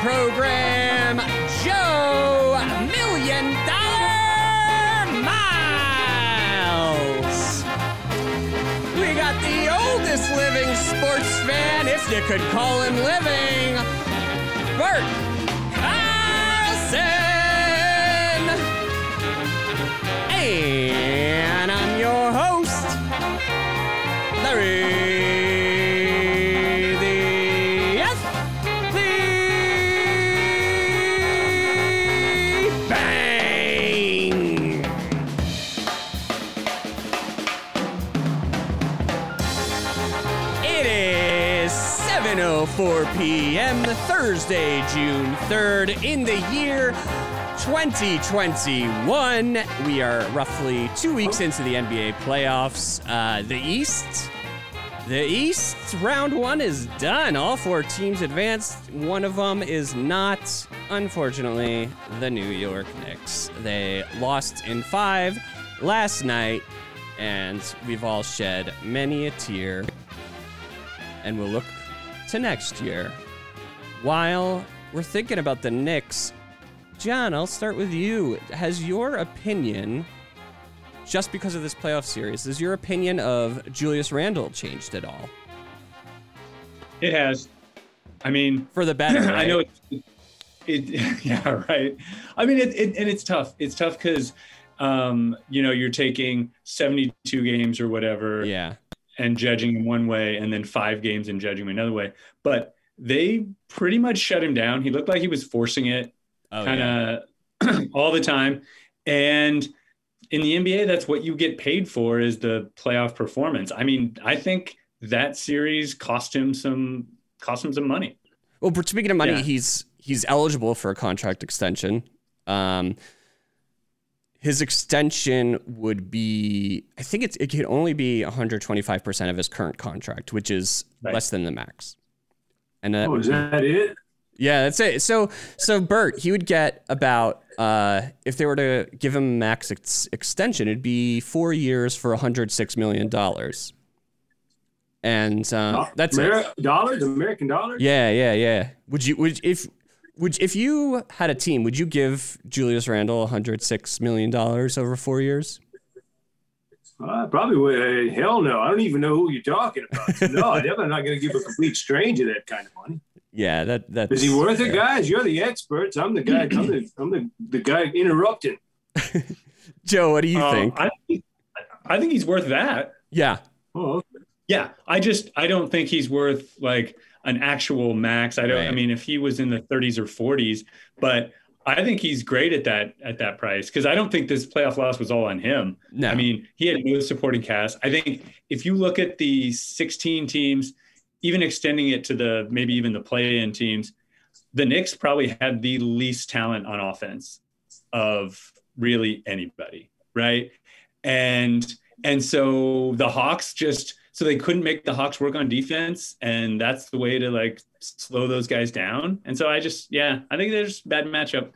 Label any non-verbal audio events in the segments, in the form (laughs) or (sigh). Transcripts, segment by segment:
program, Joe Million Dollar Miles. We got the oldest living sports fan, if you could call him living, p.m. Thursday, June 3rd in the year 2021. We are roughly two weeks into the NBA playoffs. Uh, the East, the East round one is done. All four teams advanced. One of them is not, unfortunately, the New York Knicks. They lost in five last night, and we've all shed many a tear. And we'll look to next year. While we're thinking about the Knicks, John, I'll start with you. Has your opinion, just because of this playoff series, has your opinion of Julius Randle changed at all? It has. I mean, For the better, (clears throat) I know it, it. (laughs) Yeah, right. I mean, it, it and it's tough. It's tough because, um, you know, you're taking 72 games or whatever, Yeah. and judging him one way, and then five games and judging him another way. But they pretty much shut him down. He looked like he was forcing it, Oh, kind yeah. of (clears throat) all the time. And in the NBA, that's what you get paid for is the playoff performance. I mean, I think that series cost him some cost him some money. Well, but speaking of money, Yeah. he's he's eligible for a contract extension. Um, his extension would be, I think it's it could only be 125 percent of his current contract, which is Right. less than the max. And that Oh, is that it? Yeah, that's it. So, so Bert, he would get about uh, if they were to give him max ex- extension, it'd be four years for 106 million dollars, and uh, that's it. Ameri- dollars, American dollars. Yeah, yeah, yeah. Would you would if would if you had a team, would you give Julius Randle 106 million dollars over four years? Uh, probably would. Hell no. I don't even know who you're talking about. (laughs) No, I'm definitely not going to give a complete stranger that kind of money. Yeah, that that Is he worth it, guys? You're the experts. I'm the guy. I'm the (clears throat) I'm the, the guy interrupting. (laughs) Joe, what do you Um, think? I think I think he's worth that. yeah, Oh, okay. Yeah, I just I don't think he's worth like an actual max. I don't. I mean, if he was in the 30s or 40s, but I think he's great at that at that price because I don't think this playoff loss was all on him. no, I mean, he had no supporting cast. I think if you look at the 16 teams, even extending it to the maybe even the play-in teams, the Knicks probably had the least talent on offense of really anybody, right? And and so the Hawks just so they couldn't make the Hawks work on defense, and that's the way to like slow those guys down. And so I just yeah, I think there's bad matchup.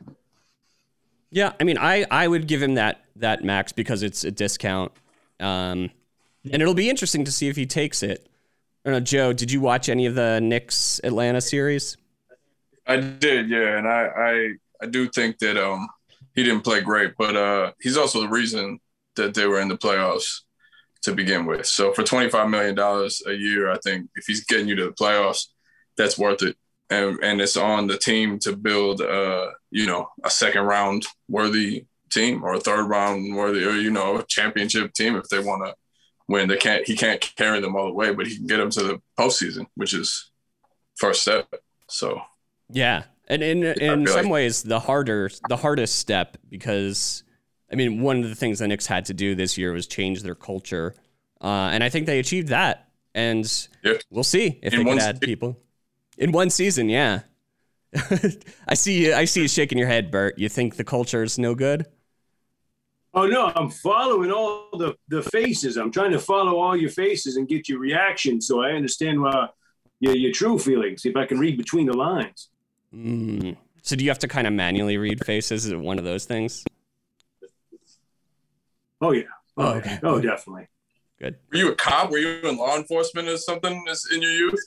yeah. I mean, I I would give him that that max because it's a discount, um, and it'll be interesting to see if he takes it. I don't know, Joe. Did you watch any of the Knicks Atlanta series? I did, yeah, and I, I I do think that um he didn't play great, but uh he's also the reason that they were in the playoffs to begin with. So for twenty five million dollars a year, I think if he's getting you to the playoffs, that's worth it. And and it's on the team to build uh you know a second round worthy team or a third round worthy or you know a championship team if they want to win. They can't he can't carry them all the way, but he can get them to the postseason, which is first step. So Yeah, and in in some like- ways the harder the hardest step because I mean one of the things the Knicks had to do this year was change their culture, uh, and I think they achieved that. And we'll see if In they can add people in one season. Yeah, (laughs) I see you. I see you shaking your head, Bert. You think the culture is no good? Oh no, I'm following all the the faces. I'm trying to follow all your faces and get your reaction, so I understand uh, your your true feelings. If I can read between the lines. Mm. So do you have to kind of manually read faces? Is it one of those things? Oh yeah. Oh, Oh, okay. oh definitely. Good. Were you a cop? Were you in law enforcement or something in your youth?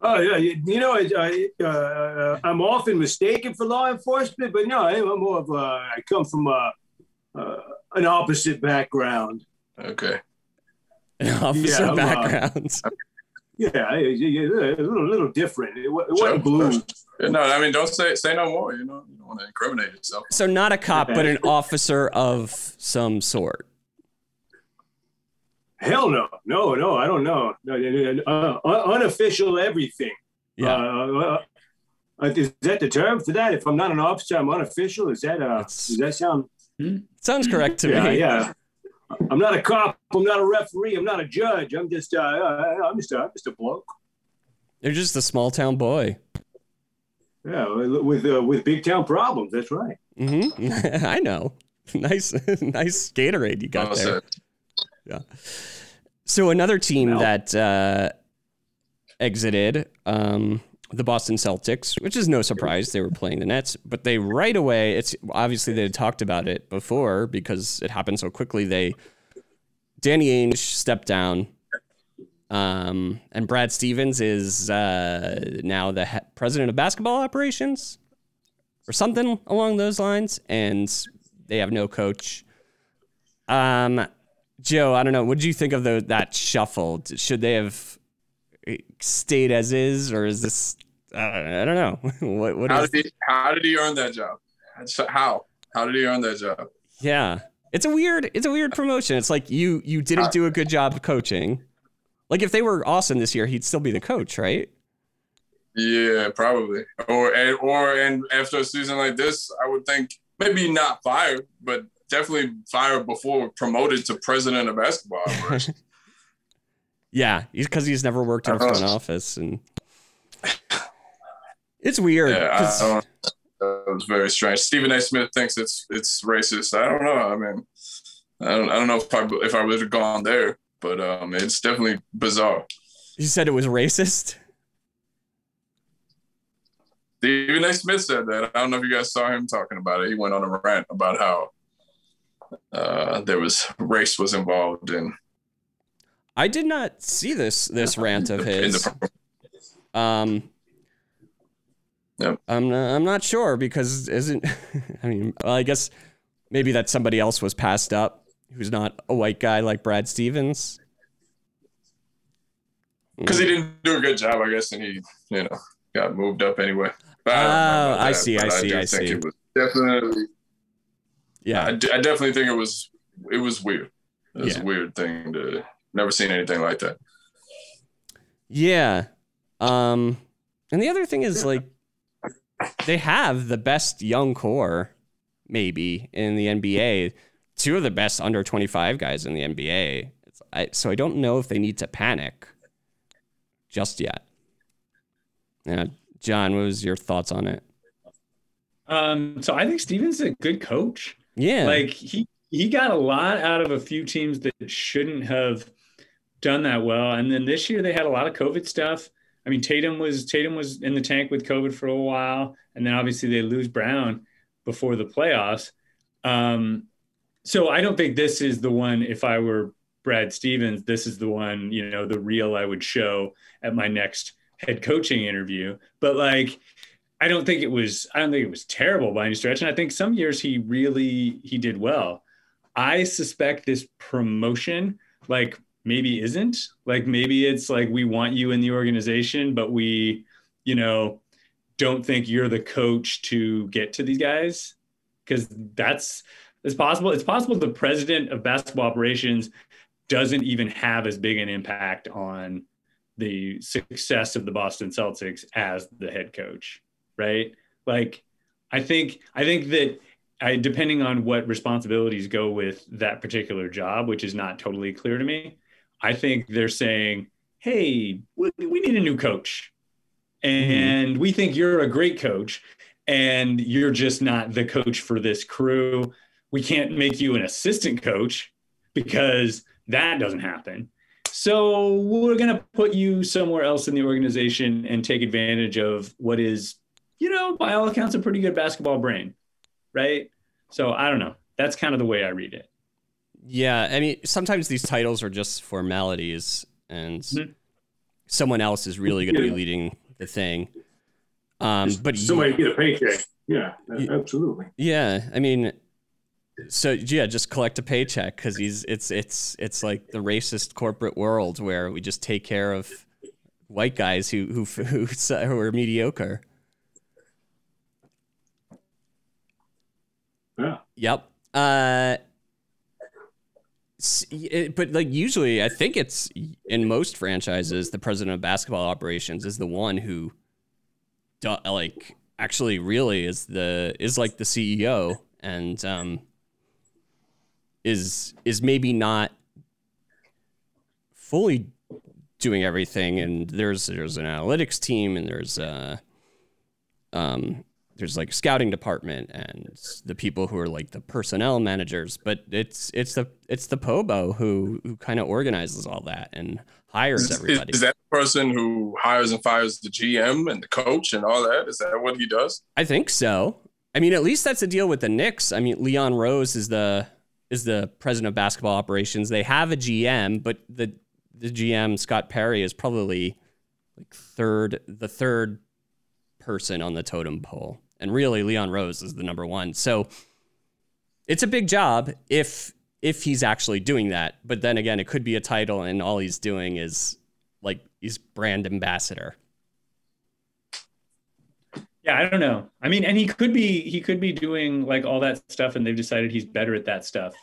Oh yeah, you, you know, I, uh, uh, I'm often mistaken for law enforcement, but no, I'm more of a. I come from a, uh, an opposite background. Okay. An Officer Yeah, I'm, uh, backgrounds. (laughs) Yeah, yeah, yeah, a little, little different. It, wa- it wasn't blue. no, I mean, don't say say no more. You know, you don't want to incriminate yourself. so not a cop, but an officer of some sort. Hell no, no, no. I don't know. No, no, no, Uh, unofficial everything. Yeah. Uh, uh, is that the term for that? If I'm not an officer, I'm unofficial. Is that uh? That's- Does that sound? Sounds correct to yeah, me. yeah. I'm not a cop. I'm not a referee. I'm not a judge. I'm just uh, uh I'm just uh, I'm just a bloke. You're just a small town boy. Yeah, with uh, with big town problems. That's right. hmm (laughs) I know. (laughs) Nice, (laughs) nice Gatorade you got Well there. Said. So another team Well. that uh, exited um, the Boston Celtics, which is no surprise, they were playing the Nets, but they right away. It's obviously they had talked about it before because it happened so quickly. They Danny Ainge stepped down, um, and Brad Stevens is uh, now the he- president of basketball operations, or something along those lines, and they have no coach. Um, Joe, I don't know. What did you think of the, that shuffle? Should they have eh, stayed as is, or is this? I don't know. (laughs) what? What How is? did he how did he earn that job? How? How did he earn that job? Yeah, it's a weird. It's a weird promotion. It's like you you didn't do a good job coaching. Like if they were awesome this year, he'd still be the coach, right? Yeah, probably. Or and or and after a season like this, I would think maybe not fired, but definitely fired before promoted to president of basketball. operations. (laughs) Yeah, because he's never worked in a front office, and it's weird. yeah, I don't, that was very strange. Stephen A. Smith thinks it's it's racist. I don't know. I mean, I don't I don't know if I if I would have gone there, but um, it's definitely bizarre. you said it was racist. Stephen A. Smith said that. I don't know if you guys saw him talking about it. He went on a rant about how uh, there was race was involved in I did not see this this rant of his. the Um, Yep. I'm not, I'm not sure because isn't (laughs) I mean well, I guess maybe that somebody else was passed up who's not a white guy like Brad Stevens. because he didn't do a good job, I guess, and he you know got moved up anyway. But I, don't know Oh, I that, see, I but see, I see. It was definitely, Yeah, I, d- I definitely think it was it was weird. It was Yeah. a weird thing to never seen anything like that. yeah. Um, and the other thing is like they have the best young core maybe in the NBA. Two of the best under 25 guys in the NBA. It's, I, so I don't know if they need to panic just yet. Yeah, John, what was your thoughts on it? Um, so I think Steven's is a good coach. Yeah, Like he he got a lot out of a few teams that shouldn't have done that well. And then this year they had a lot of COVID stuff. I mean, Tatum was Tatum was in the tank with COVID for a while, and then obviously they lose Brown before the playoffs. Um, so I don't think this is the one. If I were Brad Stevens, this is the one. You know, the real I would show at my next head coaching interview. But like, I don't think it was. I don't think it was terrible by any stretch. And I think some years he really he did well. I suspect this promotion, like maybe isn't like maybe it's like we want you in the organization, but we, you know, don't think you're the coach to get to these guys because that's it's possible. It's possible the president of basketball operations doesn't even have as big an impact on the success of the Boston Celtics as the head coach, right? Like, I think I think that I depending on what responsibilities go with that particular job, which is not totally clear to me, I think they're saying, "Hey, we, we need a new coach, and we think you're a great coach, and you're just not the coach for this crew. We can't make you an assistant coach because that doesn't happen." So we're going to put you somewhere else in the organization and take advantage of what is, you know, by all accounts, a pretty good basketball brain, right? So I don't know. That's kind of the way I read it. Yeah, I mean, sometimes these titles are just formalities, and Mhm. someone else is really going to be leading the thing. Um, but somebody get a paycheck. Yeah, absolutely. Yeah, I mean, so yeah, just collect a paycheck because he's it's it's it's like the racist corporate world where we just take care of white guys who who who, who are mediocre. Yeah. Yep. Uh, but like usually, I think it's in most franchises, the president of basketball operations is the one who, like, actually really is the is like the CEO and um is is maybe not fully doing everything and there's there's an analytics team and there's uh um there's like a scouting department and the people who are like the personnel managers but it's it's the it's the pobo who who kind of organizes all that and hires everybody is, is, that the person who hires and fires the gm and the coach and all that? Is that what he does? I think so. I mean at least that's the deal with the knicks. I mean leon rose is the is the president of basketball operations. They have a gm but the the gm scott perry is probably like third the third person on the totem pole and really Leon Rose is the number one. So it's a big job if if he's actually doing that. But then again, it could be a title, and all he's doing is like he's brand ambassador. Yeah, I don't know. I mean, and he could be he could be doing like all that stuff, and they've decided he's better at that stuff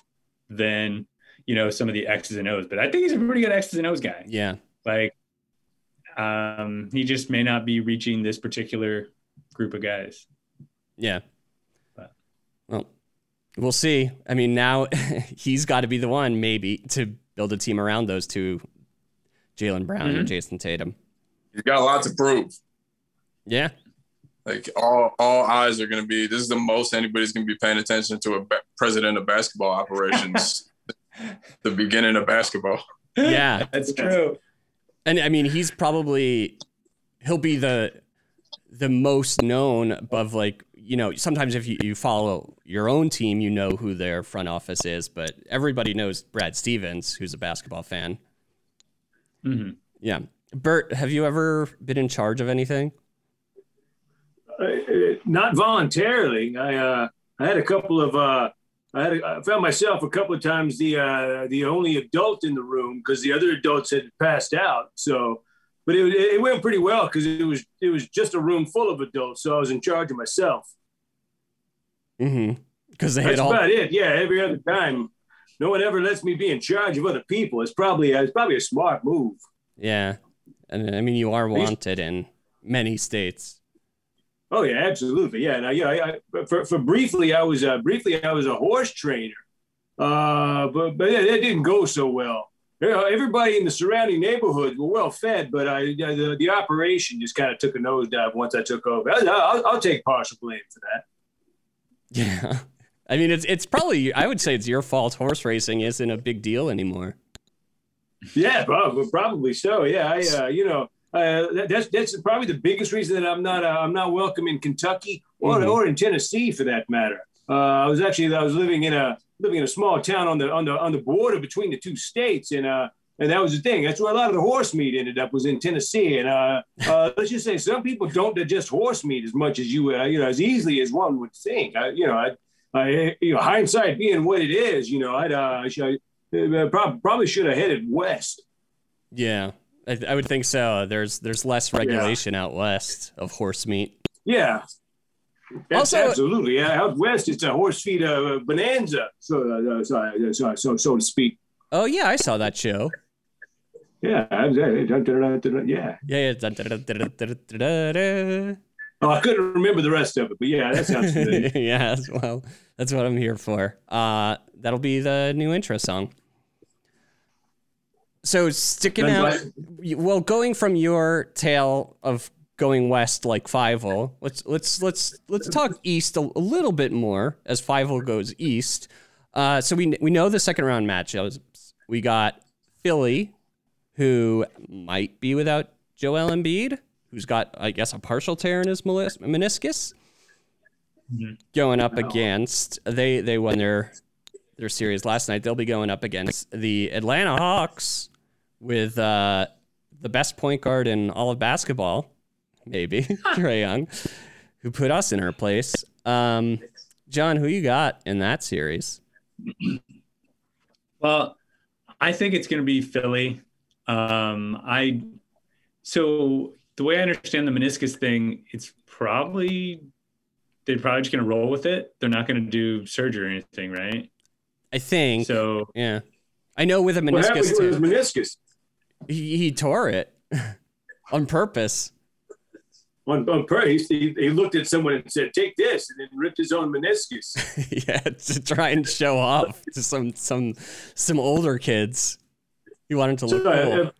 than you know some of the X's and O's. But I think he's a pretty good X's and O's guy. Yeah, like um, he just may not be reaching this particular group of guys. Yeah. But. Well, we'll see. I mean, now (laughs) he's got to be the one, maybe, to build a team around those two, Jaylen Brown mm-hmm. and Jayson Tatum. He's got a lot to prove. Yeah. Like all, all eyes are going to be. This is the most anybody's going to be paying attention to a ba- president of basketball operations. (laughs) the beginning of basketball. Yeah, that's true. And I mean, he's probably he'll be the the most known above like you know, sometimes if you, you follow your own team, you know who their front office is, but everybody knows Brad Stevens, who's a basketball fan. Mm-hmm. Yeah. Bert, have you ever been in charge of anything? Uh, not voluntarily. I uh, I had a couple of uh, I had a, I found myself a couple of times the uh, the only adult in the room because the other adults had passed out. So but it, it went pretty well because it was it was just a room full of adults, so I was in charge of myself. Mm-hmm. Because they That's had all. about it. Yeah, every other time, no one ever lets me be in charge of other people. It's probably it's probably a smart move. Yeah, and I mean you are wanted in many states. Oh yeah, absolutely. Yeah, now yeah, I, I, for for briefly I was uh, briefly I was a horse trainer, uh, but but it, it didn't go so well you know, everybody in the surrounding neighborhood were well fed, but I, the, the operation just kind of took a nosedive once I took over. I'll, I'll, I'll, take partial blame for that. Yeah. (laughs) I mean, it's it's probably I would say it's your fault. Horse racing isn't a big deal anymore. Yeah, probably, probably so. Yeah, I uh, you know uh, that's that's probably the biggest reason that I'm not uh, I'm not welcome in Kentucky or mm-hmm. or in Tennessee for that matter. Uh, I was actually I was living in a living in a small town on the on the on the border between the two states, and uh, and that was the thing. That's where a lot of the horse meat ended up was in Tennessee. And uh, uh, let's just say some people don't digest horse meat as much as you, uh, you know, as easily as one would think. I, you know, I, I, you know, hindsight being what it is, you know, I'd, uh, I should, uh, probably, probably should have headed west. Yeah, I, I, would think so. There's there's less regulation yeah. out west of horse meat. Yeah, that's also, absolutely. Yeah, out west, it's a horse feed uh, bonanza, so, uh, so, so, so, so to speak. Oh yeah, I saw that show. Yeah, yeah, yeah, yeah. Oh, I couldn't remember the rest of it, but yeah, that sounds good. yeah, well, that's what I'm here for. Uh, that'll be the new intro song. So sticking out, well, going from your tale of going west like Fievel. Let's let's let's let's talk east a, a little bit more as Fievel goes east. Uh, so we we know the second round matchups. We got Philly, who might be without Joel Embiid, who's got I guess a partial tear in his meniscus. Going up against they they won their their series last night. They'll be going up against the Atlanta Hawks with uh, the best point guard in all of basketball, maybe (laughs) Trae Young, who put us in our place. Um, John, who you got in that series? (clears throat) Well, I think it's going to be Philly. Um, I so the way I understand the meniscus thing, it's probably they're probably just going to roll with it. They're not going to do surgery or anything, right? I think. So yeah, I know with a meniscus. What happened to his meniscus? he, he tore it (laughs) on purpose. On, on purpose, he, he looked at someone and said, "Take this," and then ripped his own meniscus. (laughs) yeah, to try and show off to some some some older kids. He wanted to look So, uh, cool.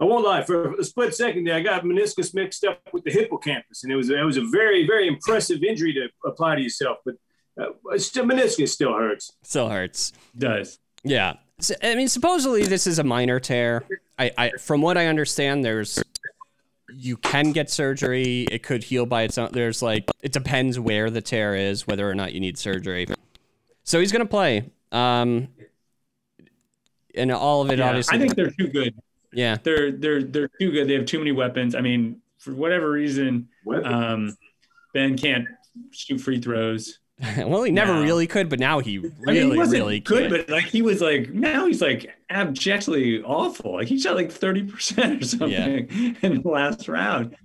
I won't lie. For a split second there, I got meniscus mixed up with the hippocampus, and it was it was a very very impressive injury to apply to yourself. But uh, still, meniscus still hurts. Still hurts. does Yeah. So, I mean, supposedly this is a minor tear. I, I, from what I understand, there's you can get surgery. It could heal by its own. There's like it depends where the tear is, whether or not you need surgery. So he's gonna play. Um, and all of it, Yeah, obviously. I think they're too good. yeah. They're they're they're too good. They have too many weapons. I mean, for whatever reason, um, Ben can't shoot free throws. (laughs) well, he never No. really could, but now he really, I mean, he wasn't really good, can. but like he was like now he's like abjectly awful. Like he shot like thirty percent or (laughs) something in the last round.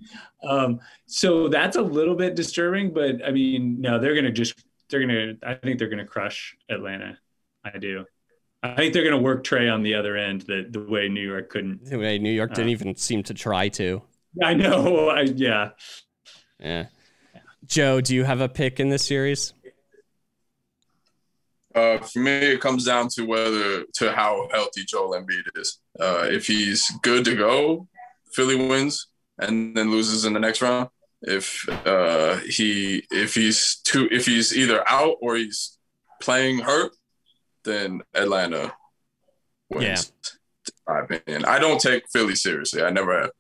Um, so that's a little bit disturbing. But I mean, no, they're gonna just they're gonna. I think they're gonna crush Atlanta. I do. I think they're gonna work Trae on the other end that the way New York couldn't. The way New York didn't Uh. even seem to try to. I know. (laughs) I yeah. Yeah. Joe, do you have a pick in this series? Uh, for me, it comes down to whether to how healthy Joel Embiid is. Uh, if he's good to go, Philly wins and then loses in the next round. If uh, he if he's too if he's either out or he's playing hurt, then Atlanta wins. in My opinion. I don't take Philly seriously. I never have.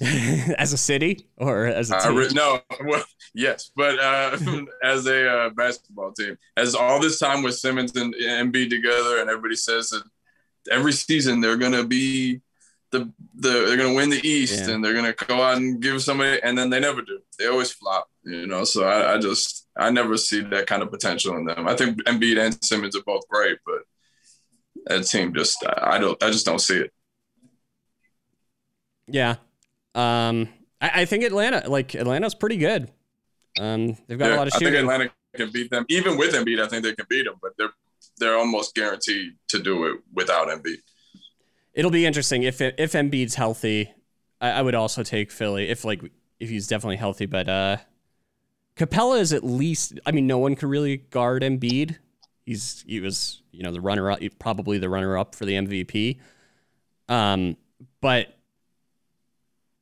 (laughs) as a city or as a team? re- no, (laughs) well, yes, but uh, (laughs) as a uh, basketball team, as all this time with Simmons and Embiid together, and everybody says that every season they're gonna be the the they're gonna win the East Yeah. and they're gonna go out and give somebody, and then they never do. They always flop, you know. So I, I just I never see that kind of potential in them. I think Embiid and Simmons are both great, but that team just I don't I just don't see it. Yeah. Um, I, I think Atlanta, like Atlanta's pretty good. Um, they've got a lot of I think. Atlanta can beat them. Even with Embiid, I think they can beat them, but they're they're almost guaranteed to do it without Embiid. It'll be interesting if it, if Embiid's healthy. I, I would also take Philly if like if he's definitely healthy. But uh, Capela is at least. I mean, no one could really guard Embiid. He's he was you know the runner up, probably the runner up for the MVP. Um, but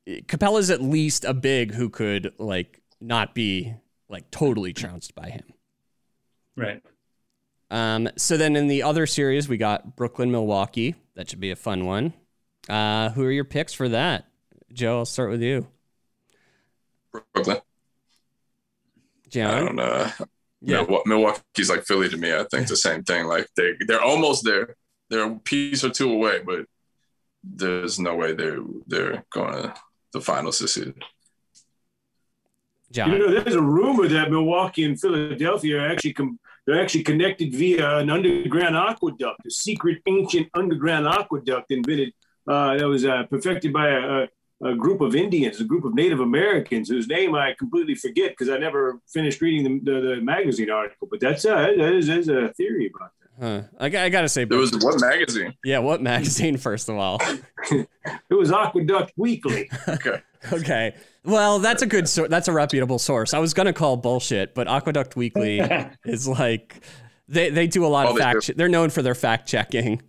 Capela's at least a big who could like not be like totally trounced by him. Right. Um, so then in the other series, we got Brooklyn, Milwaukee. That should be a fun one. Uh, who are your picks for that? Joe, I'll start with you. Brooklyn. I don't know. Yeah. Milwa- Milwaukee's like Philly to me. I think the same thing. Like they they're almost there. They're a piece or two away, but there's no way they're they're going to the finals this season. John. You know, there's a rumor that Milwaukee and Philadelphia are actually com- they're actually connected via an underground aqueduct, a secret ancient underground aqueduct invented uh, that was uh, perfected by a, a, a group of Indians, a group of Native Americans whose name I completely forget because I never finished reading the, the, the magazine article. But that's uh, that is, there's a theory about that. Huh. I, got- I gotta say, There was what magazine? yeah. What magazine? First of all, (laughs) It was Aqueduct Weekly. Okay. (laughs) okay. Well, that's a good. So- that's a reputable source. I was gonna call bullshit, but Aqueduct Weekly (laughs) is like they they do a lot Oh, of they fact. che- They're known for their fact checking.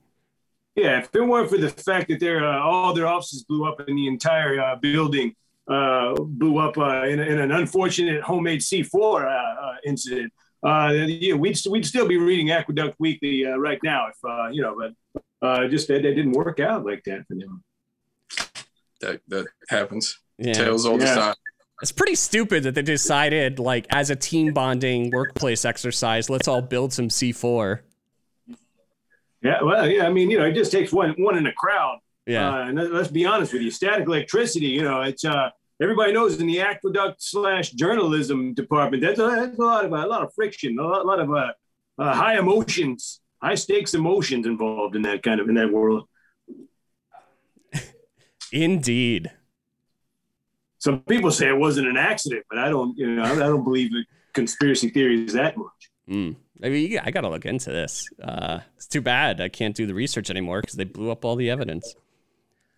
Yeah, if it weren't for the fact that their uh, all their offices blew up and the entire uh, building uh, blew up uh, in, in an unfortunate homemade C4 uh, uh, incident, uh, yeah, we'd we'd still be reading Aqueduct Weekly uh, right now if uh, you know, but uh, just that, that didn't work out like that for them. That that happens. Yeah. Tales all the time. It's pretty stupid that they decided, like, as a team bonding workplace exercise, let's all build some C4. Yeah, well, yeah, I mean, you know, it just takes one one in a crowd Yeah. Uh, and let- let's be honest with you, static electricity. You know, it's uh, everybody knows in the aqueduct slash journalism department. That's a, that's a lot of a lot of friction, a lot, lot of uh, uh, high emotions, high stakes emotions involved in that kind of in that world. (laughs) Indeed. Some people say it wasn't an accident, but I don't. You know, I don't believe in conspiracy theories that much. Mm. I mean, yeah, I got to look into this. Uh, it's too bad I can't do the research anymore because they blew up all the evidence.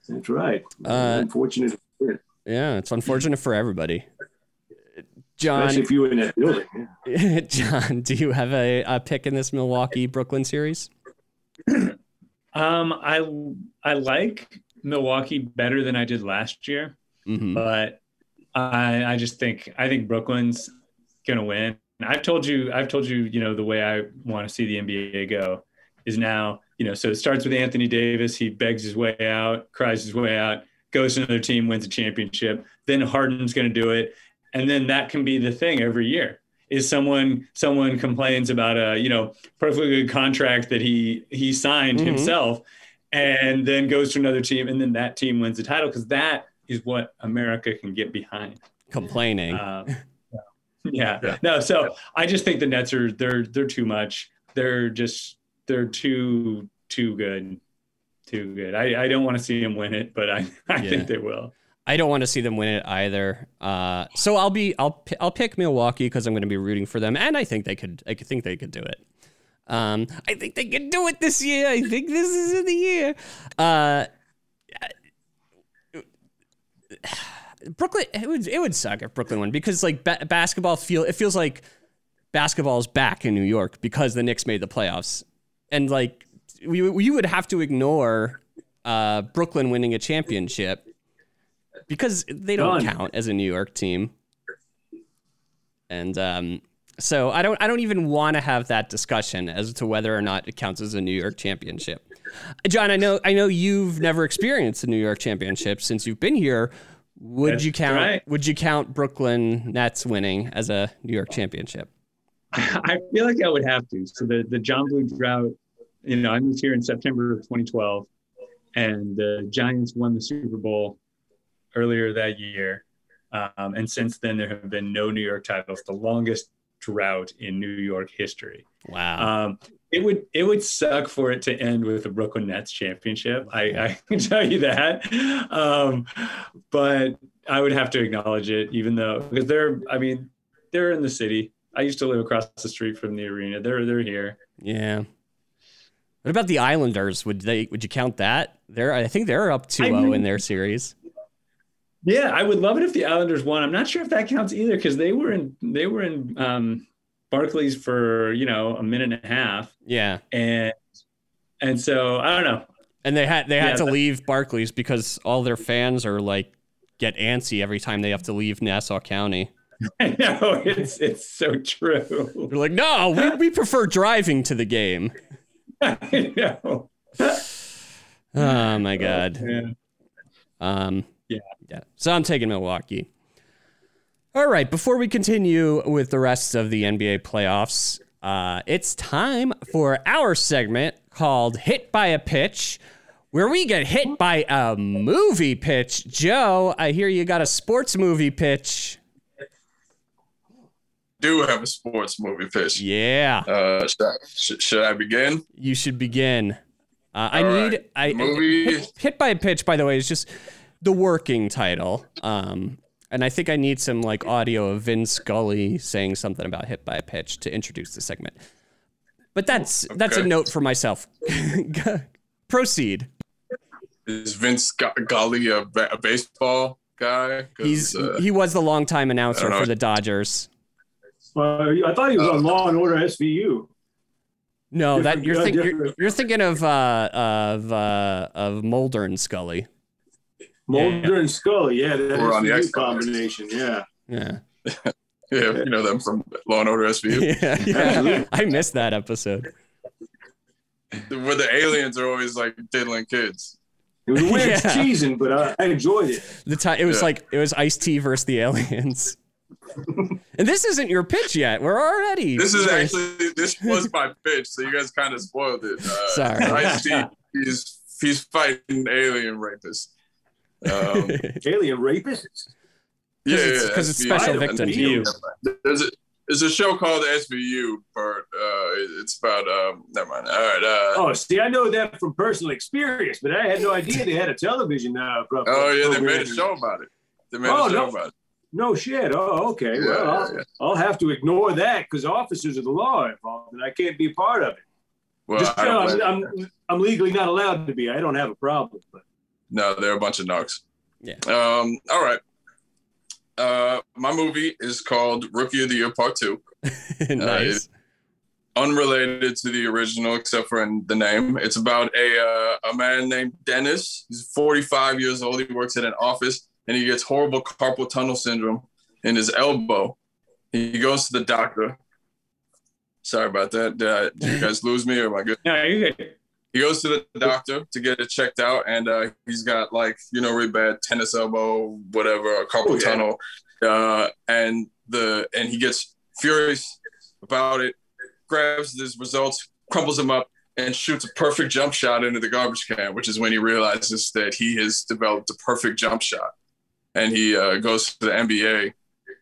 That's right. Uh, Unfortunate, Yeah, it's unfortunate for everybody. John, especially if you were in that building. Yeah. (laughs) John, do you have a, a pick in this Milwaukee Brooklyn series? (clears throat) Um, I I like Milwaukee better than I did last year, hmm but I I just think I think Brooklyn's gonna win. I've told you I've told you you know the way I want to see the NBA go is now you know so it starts with Anthony Davis. He begs his way out, cries his way out, goes to another team, wins a championship. Then Harden's gonna do it, and then that can be the thing every year. Is someone someone complains about a you know perfectly good contract that he he signed Mhm. himself, and then goes to another team, and then that team wins the title because that is what America can get behind. Complaining. (laughs) Um, yeah. Yeah. No, so I just think the Nets are they're they're too much. They're just they're too too good. Too good. I, I don't want to see them win it, but I, (laughs) I Yeah. think they will. I don't want to see them win it either. Uh, so I'll be I'll I'll pick Milwaukee because I'm going to be rooting for them, and I think they could I think they could do it. Um, I think they can do it this year. I think this is the year. Uh, (sighs) Brooklyn, it would it would suck if Brooklyn won because like ba- basketball feel it feels like basketball is back in New York because the Knicks made the playoffs, and like we we would have to ignore uh, Brooklyn winning a championship because they don't Done. count as a New York team. And um, so I don't I don't even want to have that discussion as to whether or not it counts as a New York championship. John, I know I know you've never experienced a New York championship since you've been here. Would That's you count right. would you count Brooklyn Nets winning as a New York championship? (laughs) I feel like I would have to. So the the John Blue drought, you know, I moved here in September of 2012, and the Giants won the Super Bowl earlier that year. Um, and since then, there have been no New York titles, the longest drought in New York history. Wow. Um, it would it would suck for it to end with the Brooklyn Nets championship. I, I (laughs) can tell you that, um, but I would have to acknowledge it, even though because they're I mean they're in the city. I used to live across the street from the arena. They're they're here. yeah. What about the Islanders? Would they would you count that? They're I think they're up 2-0 in their series. Yeah, I would love it if the Islanders won. I'm not sure if that counts either because they were in they were in um, Barclays for you know a minute and a half, Yeah. and and so I don't know. And they had they had Yeah, to leave Barclays because all their fans are like get antsy every time they have to leave Nassau County. (laughs) I know it's it's so true. They're like, no, we, we prefer driving to the game. (laughs) I know. (laughs) Oh my god. Yeah. Um, Yeah. yeah. So I'm taking Milwaukee. All right. Before we continue with the rest of the NBA playoffs, uh, it's time for our segment called "Hit by a Pitch," where we get hit by a movie pitch. Joe, I hear you got a sports movie pitch. Do have a sports movie pitch. Yeah, Uh, should, I, sh- should I begin? you should begin. Uh, I All need right. I Movie- hit, hit by a pitch. By the way, is just the working title. Um, and I think I need some like audio of Vin Scully saying something about hit by a pitch to introduce the segment. But that's that's a note for myself. (laughs) Proceed. Is Vin Scully a, ba- a baseball guy? He's uh, he was the longtime announcer I don't know. for the Dodgers. Uh, I thought he was on Law and Order SVU. No, that you're, uh, think, you're you're thinking of uh of uh of Mulder and Scully. Mulder and Scully, yeah, that Or on the X-Files. combination, yeah. Yeah. (laughs) yeah, you know them from Law and Order SVU, (laughs) yeah, yeah. I missed that episode. where the aliens are always like diddling kids. It was weird (laughs) Yeah. cheesing, but I, I enjoyed it. The time it was Yeah. like it was Ice T versus the aliens. And this isn't your pitch yet. We're already. This is actually this was my pitch, so you guys kind of spoiled it. Uh, Sorry. Ice-T, he's he's fighting alien rapists. Um, (laughs) Alien rapists. yeah, it's- yeah, 'cause it's special I- victims. You. There's a, there's a show called SVU, Bert. Uh, it's about um. Never mind. All right. Uh, Oh, see, I know that from personal experience, but I had no idea they had a television. Uh, pro- oh yeah, they made a show about it. They made Oh, a show no. about it. No shit. Oh, okay. Yeah, well, I'll, yeah. I'll have to ignore that because officers of the law are involved, and I can't be part of it. Well, Just, you know, I'm. I'm, I'm legally not allowed to be. I don't have a problem. But No, they're a bunch of nugs. Yeah. Um. All right. Uh, my movie is called Rookie of the Year Part Two. (laughs) nice. unrelated to the original except for in the name. It's about a uh, a man named Dennis. He's 45 years old. He works at an office and he gets horrible carpal tunnel syndrome in his elbow. He goes to the doctor. Sorry about that. Did, I, did you guys lose me or am I good? No, you're good. He goes to the doctor to get it checked out, and uh, he's got like you know really bad tennis elbow, whatever, carpal Oh, yeah. tunnel, uh, and the and he gets furious about it, grabs his results, crumples them up, and shoots a perfect jump shot into the garbage can, which is when he realizes that he has developed a perfect jump shot, and he uh, goes to the NBA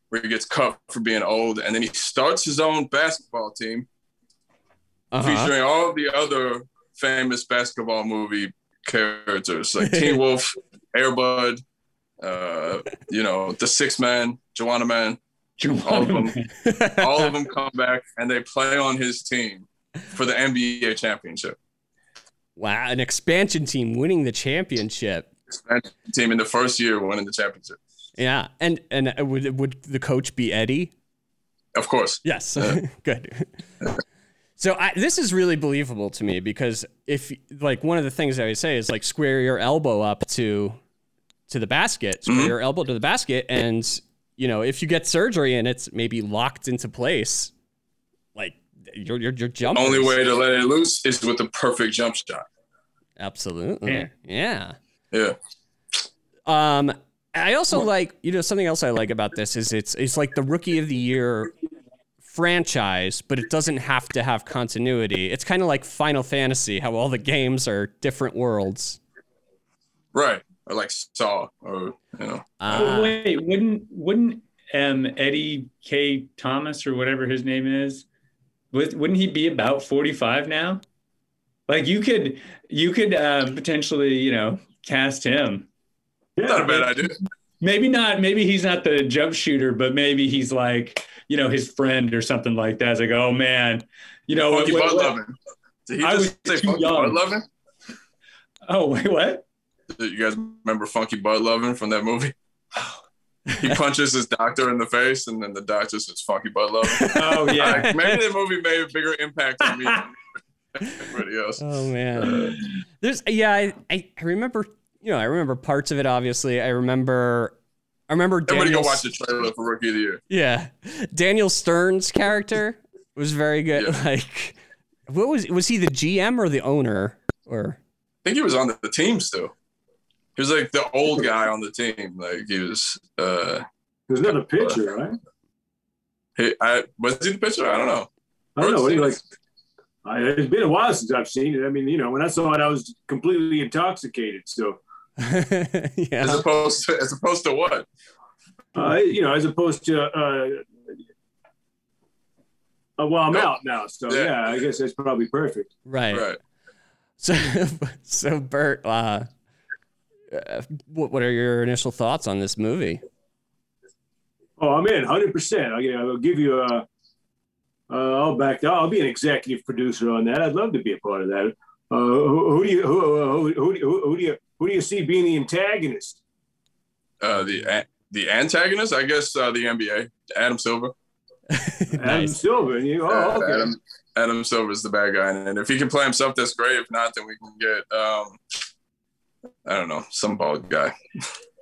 where he gets cut for being old, and then he starts his own basketball team Uh-huh. featuring all the other famous basketball movie characters like Teen (laughs) Wolf, Air Bud, uh, you know, the Six Man, Juwanna Mann. All of them, all of them come back and they play on his team for the NBA championship. wow, an expansion team winning the championship. Expansion Team in the first year winning the championship. Yeah, and and uh, would would the coach be Eddie? Of course. Yes, (laughs) good. So I, this is really believable to me because if like one of the things I always say is like square your elbow up to to the basket, square Mhm. your elbow to the basket, and you know if you get surgery and it's maybe locked into place, like your your your jump. Only way to let it loose is with the perfect jump shot. Absolutely. Yeah. yeah. Yeah. Um, I also like you know something else I like about this is it's it's like the rookie of the year franchise, but it doesn't have to have continuity. It's kind of like Final Fantasy, how all the games are different worlds. Right. Or like Saw or you know. Uh, Oh, wait, wouldn't wouldn't um, Eddie Kaye Thomas or whatever his name is, was, wouldn't he be about forty five now? Like you could you could uh, potentially you know cast him. yeah, Not a bad idea. Maybe not. Maybe he's not the jump shooter, but maybe he's like you know his friend or something like that. It's like oh man, you know Funky what- Bud what- Did he I just was say Funky young. Bud Lovin? Oh wait, what? You guys remember Funky Bud Lovin from that movie? He punches his doctor in the face, and then the doctor says "Funky Bud Lovin." Oh yeah. Like, maybe that movie made a bigger impact on me everybody else. oh man, there's yeah. I, I I remember you know I remember parts of it. Obviously, I remember. I remember Everybody Daniel, go watch the trailer for Rookie of the Year. Yeah, Daniel Stern's character was very good. Yeah. Like, what was was he the GM or the owner or? I think he was on the, the team still. He was like the old guy on the team. Like he was. uh There's another pitcher, right? he, I was he the pitcher? I don't know. I don't know. What do you like? I, it's been a while since I've seen it. I mean, you know, when I saw it, I was completely intoxicated. So, (laughs) yeah. As opposed to as opposed to what? uh, you know, as opposed to, uh, uh, well, I'm Nope. out now. So, Yeah. yeah. I guess that's probably perfect. Right. Right. So, (laughs) so Bert, uh, uh, what what are your initial thoughts on this movie? Oh, I'm in 100%. I'll, I'll give you a, uh, I'll back, I'll be an executive producer on that. I'd love to be a part of that. Uh, who, who do you, who, who, who, who, who do you, who do you see being the antagonist? Uh, the the antagonist, I guess, uh, the NBA, Adam Silver. Adam (laughs) nice. Silver. You, Uh, oh, okay. Adam, Adam Silver is the bad guy, and if he can play himself, that's great. If not, then we can get um, I don't know, some bald guy.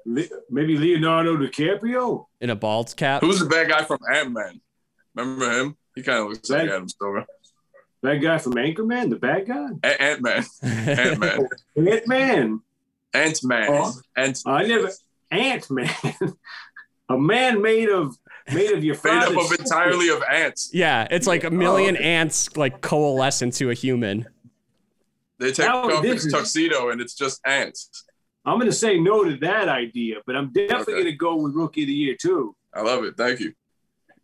Le- maybe Leonardo DiCaprio. In a bald cap. Who's the bad guy from Ant Man? Remember him? He kind of looks like That- Adam Silver. That guy from Anchorman, the bad guy. Ant (laughs) Man, Ant Man, Ant Man. Ant Man, Oh. Ant I never Ant Man. (laughs) a man made of made of your made up father's of entirely of ants. yeah, it's like a million Oh. ants like coalesce into a human. They take Now, off his tuxedo and it's just ants. I'm going to say no to that idea, but I'm definitely Okay. going to go with rookie of the year too. I love it. Thank you.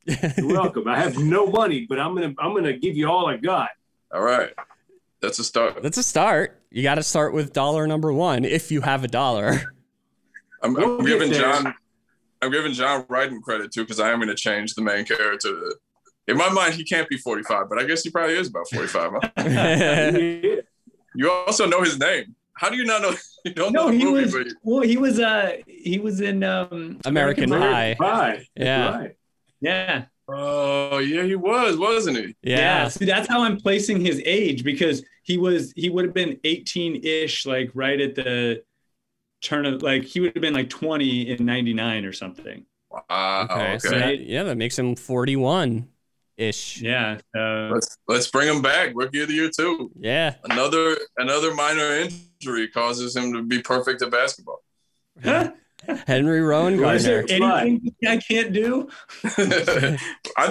You're welcome. I have no money, but I'm gonna I'm gonna give you all I got. All right. That's a start. That's a start. You got to start with dollar number one if you have a dollar. I'm, I'm get giving. John I'm giving John Ryden credit too because I am going to change the main character. In my mind, he can't be 45, but I guess he probably is about 45. huh? (laughs) You also know his name. How do you not know? (laughs) You don't No, know the he movie, was. but Well, he was. Uh, he was in um, American Pie. Pie. That's Yeah. right. Yeah. oh yeah, he was, wasn't he? Yeah. See, that's how I'm placing his age because he was. He would have been 18-ish, like right at the turn of like he would have been like 20 in 99 or something. Wow. Okay. Okay. So that, yeah, that makes him 41 ish. Yeah. So let's let's bring him back. Rookie of the year too. Yeah. Another another minor injury causes him to be perfect at basketball. Henry Rowan is there anything I can't do? (laughs) I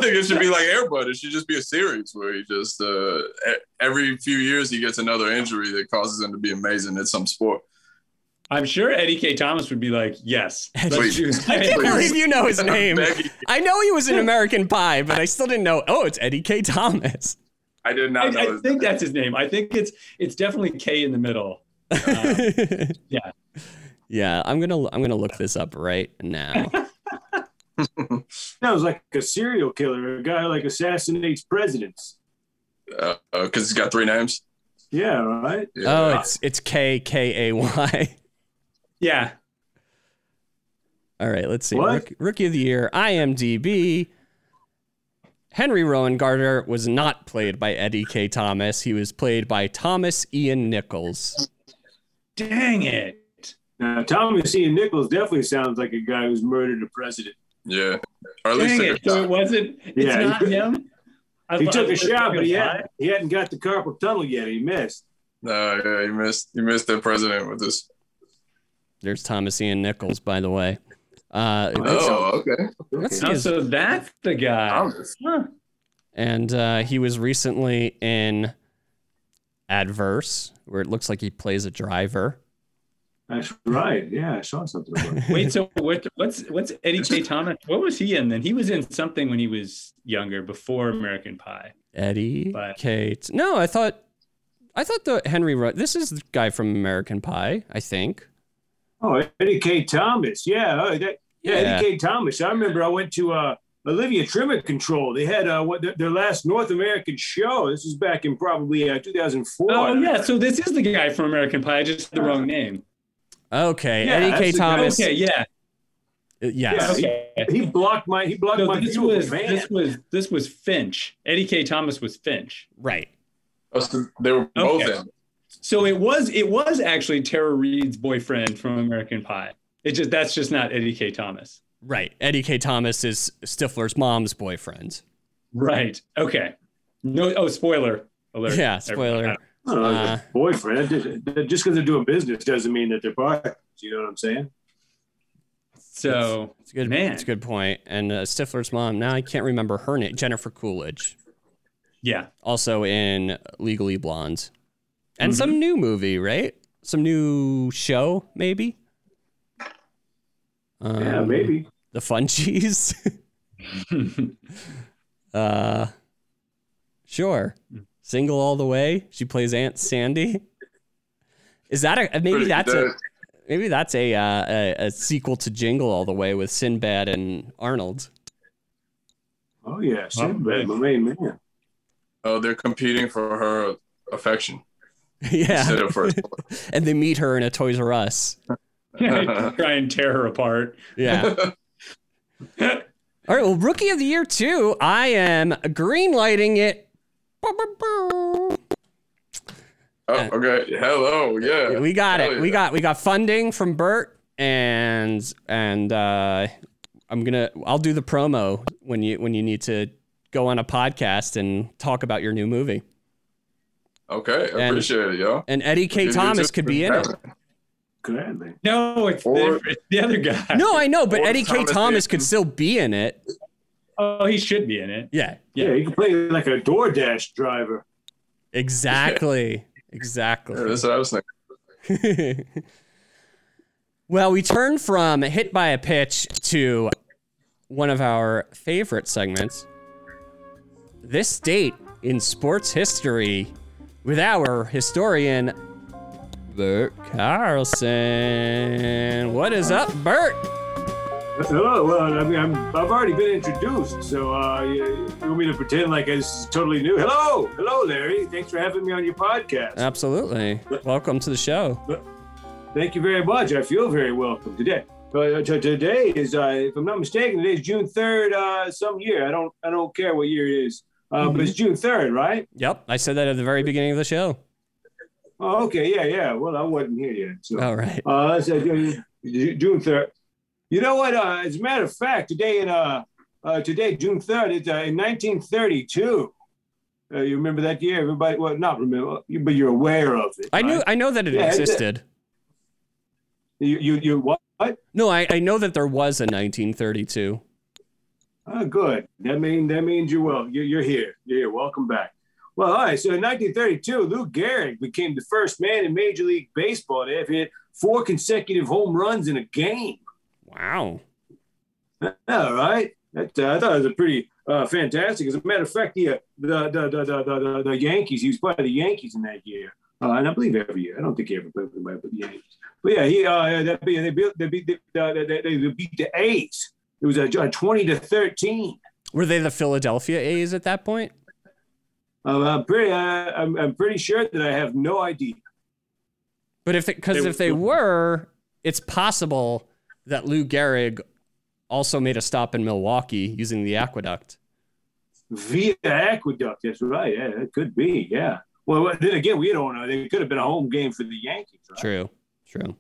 think it should be like Air Bud. It should just be a series where he just uh, e- every few years he gets another injury that causes him to be amazing at some sport. I'm sure Eddie Kaye Thomas would be like, yes. let's I can't believe you know his (laughs) name. I know he was in American Pie, but I still didn't know. Oh, it's Eddie Kaye Thomas. I did not know. I, I his think that's his name. I think it's it's definitely K in the middle. (laughs) yeah. Yeah, I'm gonna I'm gonna look this up right now. (laughs) That was like a serial killer, a guy like assassinates presidents. because uh, he's got three names. Yeah, right. Yeah. Oh, it's it's K K A Y. (laughs) Yeah. All right, let's see. What? Rookie, rookie of the year, IMDb. Henry Rowengartner was not played by Eddie Kaye Thomas. He was played by Thomas Ian Nicholas. Dang it. Now, Thomas Ian Nicholas definitely sounds like a guy who's murdered a president. yeah, or at least Dang took it. So it wasn't it's Yeah, not (laughs) he- him. I He thought- took I a shot, but he, it was had, he hadn't got the carpal tunnel yet. He missed. No, yeah, he missed. He missed the president with this. There's Thomas Ian Nicholas, by the way. Uh, Oh, okay. let's Oh, his- so that's the guy. Thomas. Huh. and uh, he was recently in Adverse, where it looks like he plays a driver. That's right. Yeah, I saw something about it. Wait, so what, what's what's Eddie Kaye Thomas? What was he in then? He was in something when he was younger, before American Pie. Eddie But- Kate. No, I thought, I thought the Henry. Ro- This is the guy from American Pie, I think. Oh, Eddie Kaye Thomas. Yeah, oh, that, yeah, Yeah. Eddie Kaye Thomas. I remember I went to uh, Olivia Tremor Control. They had uh, what their, their last North American show. This was back in probably uh, 2004. Oh yeah, so this is the guy from American Pie. I just had the wrong name. Okay, Yeah, Eddie Kaye that's the guy. Thomas. Okay, yeah. Uh, Yeah, Yes. Okay. He blocked my he blocked So my this was the this was this was Finch. Eddie Kaye Thomas was Finch. Right. Oh, so they were both Okay. in. So it was it was actually Tara Reid's boyfriend from American Pie. It just that's just not Eddie Kaye Thomas. Right. Eddie Kaye Thomas is Stifler's mom's boyfriend. Right. Okay. No. Oh, spoiler alert. Yeah, spoiler. I don't know, Uh, boyfriend. Just because they're doing business doesn't mean that they're partners. You know what I'm saying? So It's a good. Man. It's a good point. And uh, Stifler's mom. Now I can't remember her name. Jennifer Coolidge, yeah. also in Legally Blonde, and Mhm. some new movie, right? Some new show, maybe. Um, yeah, maybe. the Funchies. (laughs) (laughs) uh, sure. Single all the way. She plays Aunt Sandy. Is that a maybe that's a maybe that's a, uh, a a sequel to Jingle All the Way with Sinbad and Arnold? Oh yeah, Sinbad, my main man. Oh, they're competing for her affection (laughs) instead yeah, of first. (laughs) and they meet her in a Toys R Us. (laughs) Try and tear her apart. Yeah. All right. Well, Rookie of the Year too. I am green lighting it. Oh, okay. Hello. Yeah. we got Hell it. We got we got funding from Bert, and and uh, I'm gonna I'll do the promo when you when you need to go on a podcast and talk about your new movie. Okay. I And- appreciate it, yo. And Eddie Kaye You Thomas could be in it. Gladly. No, it's, Or- the, it's the other guy. No, I know, but Or Eddie Kaye Thomas Thomas could still be in it. Oh, he should be in it. Yeah, Yeah, you can play like a DoorDash driver. exactly. (laughs) Exactly. Yeah, that's what I was thinking. (laughs) well, we turn from hit by a pitch to one of our favorite segments. This date in sports history with our historian, Bert Carlson. What is up, Bert? Hello. Well, I mean, I'm, I've already been introduced, so uh, you, you want me to pretend like it's totally new? Hello, hello, Larry. Thanks for having me on your podcast. Absolutely. Welcome to the show. Thank you very much. I feel very welcome today. Uh, t- today is, uh, if I'm not mistaken, today is June 3rd. Uh, some year. I don't. I don't care what year it is. Uh, But it's June 3rd, right? Yep, I said that at the very beginning of the show. Oh, okay. Yeah, yeah. Well, I wasn't here yet. So. All right. Uh, let's June June third. You know what? Uh, as a matter of fact, today in uh, uh today June third, it's uh, in 1932. Uh, you remember that year? Everybody, well, not remember, but you're aware of it. I knew? I know that it Yeah, existed. You, you, you what? No, I, I know that there was a 1932. Oh, good. That mean that means you're well. You're, you're here. You're here. Welcome back. Well, all right. So in 1932, Lou Gehrig became the first man in Major League Baseball to have hit four consecutive home runs in a game. Wow. All right. That, uh, I thought it was a pretty uh, fantastic. As a matter of fact, the, uh, the, the, the, the, the, the Yankees, he was part of the Yankees in that year. Uh, and I believe every year. I don't think he ever played with the Yankees. But yeah, he uh, that, they, beat, they, beat, they, uh, they, they beat the A's. It was a, a 20 to 13. Were they the Philadelphia A's at that point? Uh, I'm, pretty, uh, I'm, I'm pretty sure that I have no idea. But if because if they were, it's possible that Lou Gehrig also made a stop in Milwaukee using the aqueduct. Via Aqueduct. That's right. Yeah, it could be. Yeah. Well, then again, we don't know. It could have been a home game for the Yankees. Right? True. True.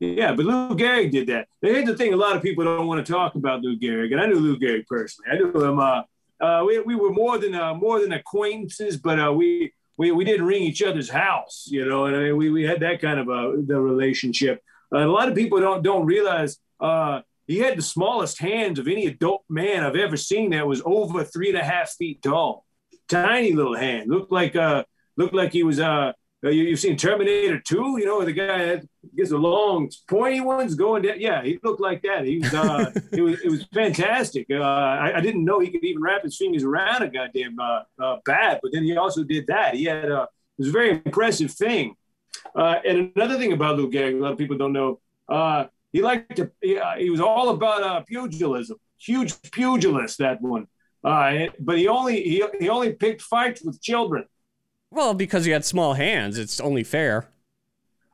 Yeah, but Lou Gehrig did that. Here's the thing: a lot of people don't want to talk about Lou Gehrig, and I knew Lou Gehrig personally. I knew him. Uh, uh, we, we were more than uh, more than acquaintances, but uh, we, we we didn't ring each other's house, you know. And I mean, we, we had that kind of a the relationship. A lot of people don't don't realize uh, he had the smallest hands of any adult man I've ever seen that was over three and a half feet tall. Tiny little hand, looked like uh, looked like he was uh, uh, you, you've seen Terminator 2, you know, the guy had, gets the long, pointy ones going down. Yeah, he looked like that. He was, uh, (laughs) it was, it was fantastic. Uh, I, I didn't know he could even wrap his fingers around a goddamn uh, uh, bat, but then he also did that. He had, uh, it was a very impressive thing. Uh, and another thing about Lou Gehrig, a lot of people don't know, uh, he liked to, he, uh, he was all about uh, pugilism, huge pugilist, that one. Uh, but he only, he, he only picked fights with children. Well, because he had small hands, it's only fair.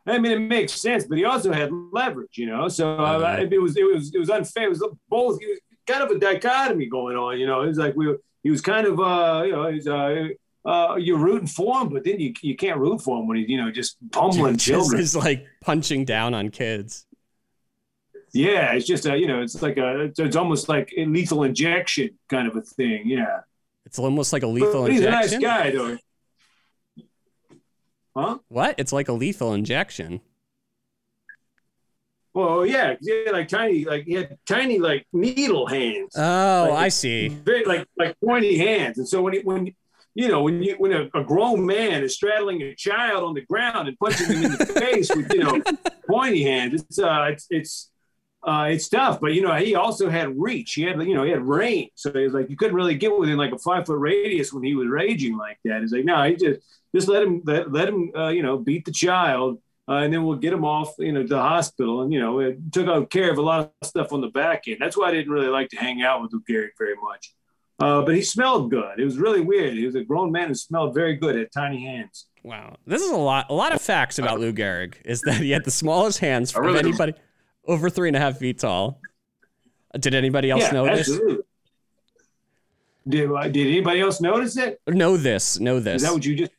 I mean, it makes sense, but he also had leverage, you know. So uh, it was it was it was unfair. It was both. It was kind of a dichotomy going on, you know. It was like we were, he was kind of uh, you know he's uh, uh, you're rooting for him, but then you you can't root for him when he's you know just pummeling (laughs) Just children. is like punching down on kids. Yeah, it's just a you know it's like a it's, almost like a lethal injection kind of a thing. Yeah, It's almost like a lethal but he's injection. a nice guy though. Huh? What? It's like a lethal injection. Well, yeah, he had like tiny, like he had tiny, like needle hands. Oh, Like, I see. very like like pointy hands. And so when it, when you know when you when a, a grown man is straddling a child on the ground and punching him in the (laughs) face with you know pointy hands, it's uh it's it's uh it's tough. But you know he also had reach. He had you know he had range. So he was like you couldn't really get within like a five foot radius when he was raging like that. He's like no, he just just let him let, let him uh, you know beat the child. Uh, and then we'll get him off, you know, to the hospital, and you know, it took out care of a lot of stuff on the back end. That's why I didn't really like to hang out with Lou Gehrig very much. Uh, but he smelled good. It was really weird. He was a grown man who smelled very good. Had tiny hands. Wow, this is a lot. A lot of facts about Lou Gehrig is that he had the smallest hands I of really- anybody over three and a half feet tall. Did anybody else yeah, know this? absolutely. Did, uh, did anybody else notice it? Know this? Know this? Is that what you just?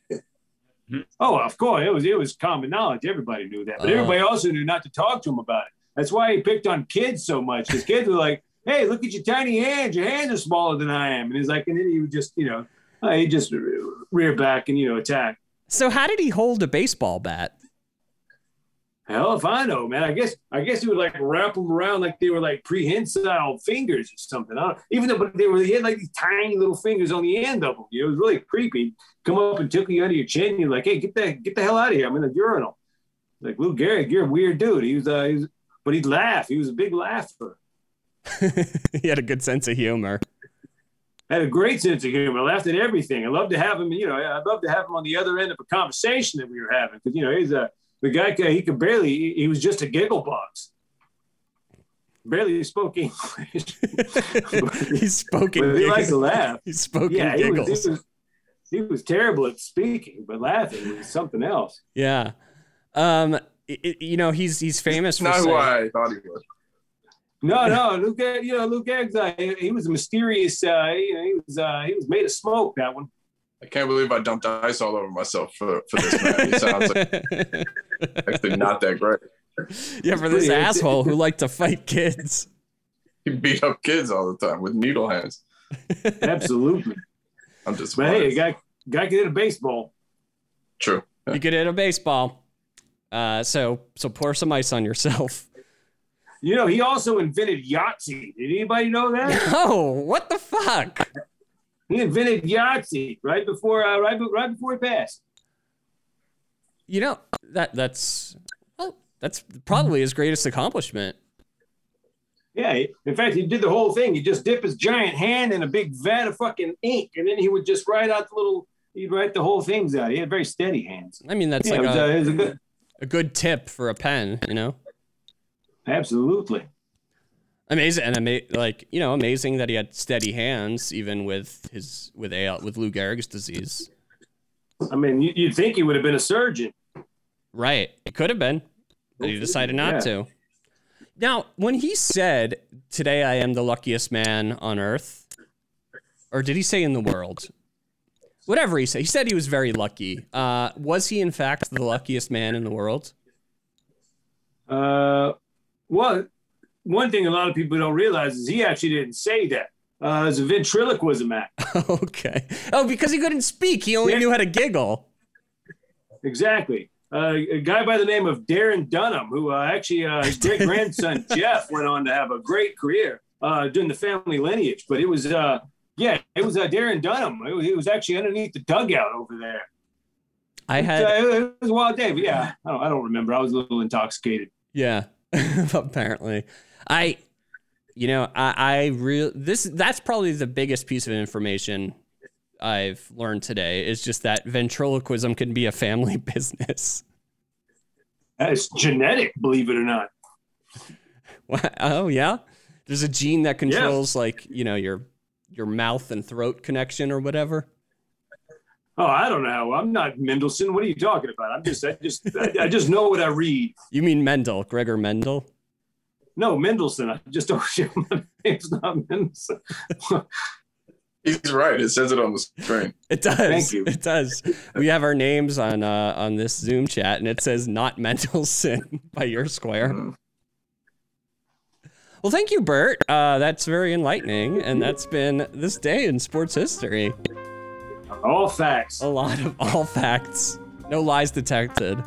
Oh, of course. It was it was common knowledge. Everybody knew that, but Uh. everybody also knew not to talk to him about it. That's why he picked on kids so much because kids were like, "Hey, look at your tiny hands. Your hands are smaller than I am." And he's like, and then he would just, you know, uh, he just rear back and you know attack. so how did he hold a baseball bat? Hell if I know, man. I guess I guess he would like wrap them around like they were like prehensile fingers or something. I don't, even though but they were he had like these tiny little fingers on the end of them. You know, it was really creepy. Come up and tickle you under your chin. You're like, hey, get the get the hell out of here. I'm in the urinal. Like Lou Gehrig, you're a weird dude. He was, uh, he was but he'd laugh. He was a big laugher. (laughs) he had a good sense of humor. Had a great sense of humor. Laughed at everything. I love to have him. You know, I'd love to have him on the other end of a conversation that we were having because you know he's a the guy. He could barely. He, he was just a giggle box. Barely spoke English. (laughs) he spoke in he giggles. liked to laugh. He spoke Yeah, he giggles. was, he was. He was terrible at speaking, but laughing was something else. Yeah. Um. i- i- you know, he's he's famous It's for not who I thought he was. No, no, Luke. You know, Luke Gehrig's, uh, he, he was a mysterious. Uh, you know, he was. Uh, he was made of smoke. That one. I can't believe I dumped ice all over myself for, for this man. He sounds like (laughs) actually not that great. yeah, for this asshole who liked to fight kids. He beat up kids all the time with needle hands. Absolutely. I'm just but hey, a guy, guy could hit a baseball. true. You could hit a baseball. Uh, so so pour some ice on yourself. You know, he also invented Yahtzee. Did anybody know that? (laughs) Oh, what the fuck? he invented Yahtzee right before, uh, right, right before he passed. You know that that's well, that's probably his greatest accomplishment. Yeah, in fact, he did the whole thing. He just dip his giant hand in a big vat of fucking ink, and then he would just write out the little. He'd write the whole things out. He had very steady hands. I mean, that's yeah, like was, a, uh, a good. a good tip for a pen. You know, Absolutely. amazing and ama- like you know, amazing that he had steady hands even with his with AL with Lou Gehrig's disease. I mean, you, you'd think he would have been a surgeon. Right. It could have been, but he decided not Yeah. to. Now, when he said, Today I am the luckiest man on earth, or did he say in the world? Whatever he said. He said he was very lucky. Uh, was he, in fact, the luckiest man in the world? Uh, well, one thing a lot of people don't realize is he actually didn't say that. Uh, it's a ventriloquism act. (laughs) okay. Oh, because he couldn't speak. He only Yeah. knew how to giggle. Exactly. Uh, a guy by the name of Darren Dunham, who uh, actually uh, his (laughs) great grandson Jeff went on to have a great career uh, doing the family lineage. But it was, uh, yeah, it was uh, Darren Dunham. It was, he was actually underneath the dugout over there. I It, had, uh, it was a wild day, but yeah, I don't, I don't remember. I was a little intoxicated. yeah, (laughs) apparently. I, you know, I, I real this that's probably the biggest piece of information I've learned today is just that ventriloquism can be a family (laughs) business. It's genetic, believe it or not. (laughs) What? Oh yeah, there's a gene that controls like you know your your mouth and throat connection or whatever. Oh, I don't know. I'm not Mendelssohn. What are you talking about? I'm just, I just, I, I just know what I read. You mean Mendel, Gregor Mendel? No, Mendelssohn. I just told (laughs) you my name's not Mendelssohn. (laughs) He's right. It says it on the screen. It does. Thank you. It does. We have our names on uh, on this Zoom chat, and it says not Mendelssohn (laughs) by your square. Mhm. Well, thank you, Bert. Uh, that's very enlightening, and that's been this day in sports history. All facts. A lot of all facts, no lies detected.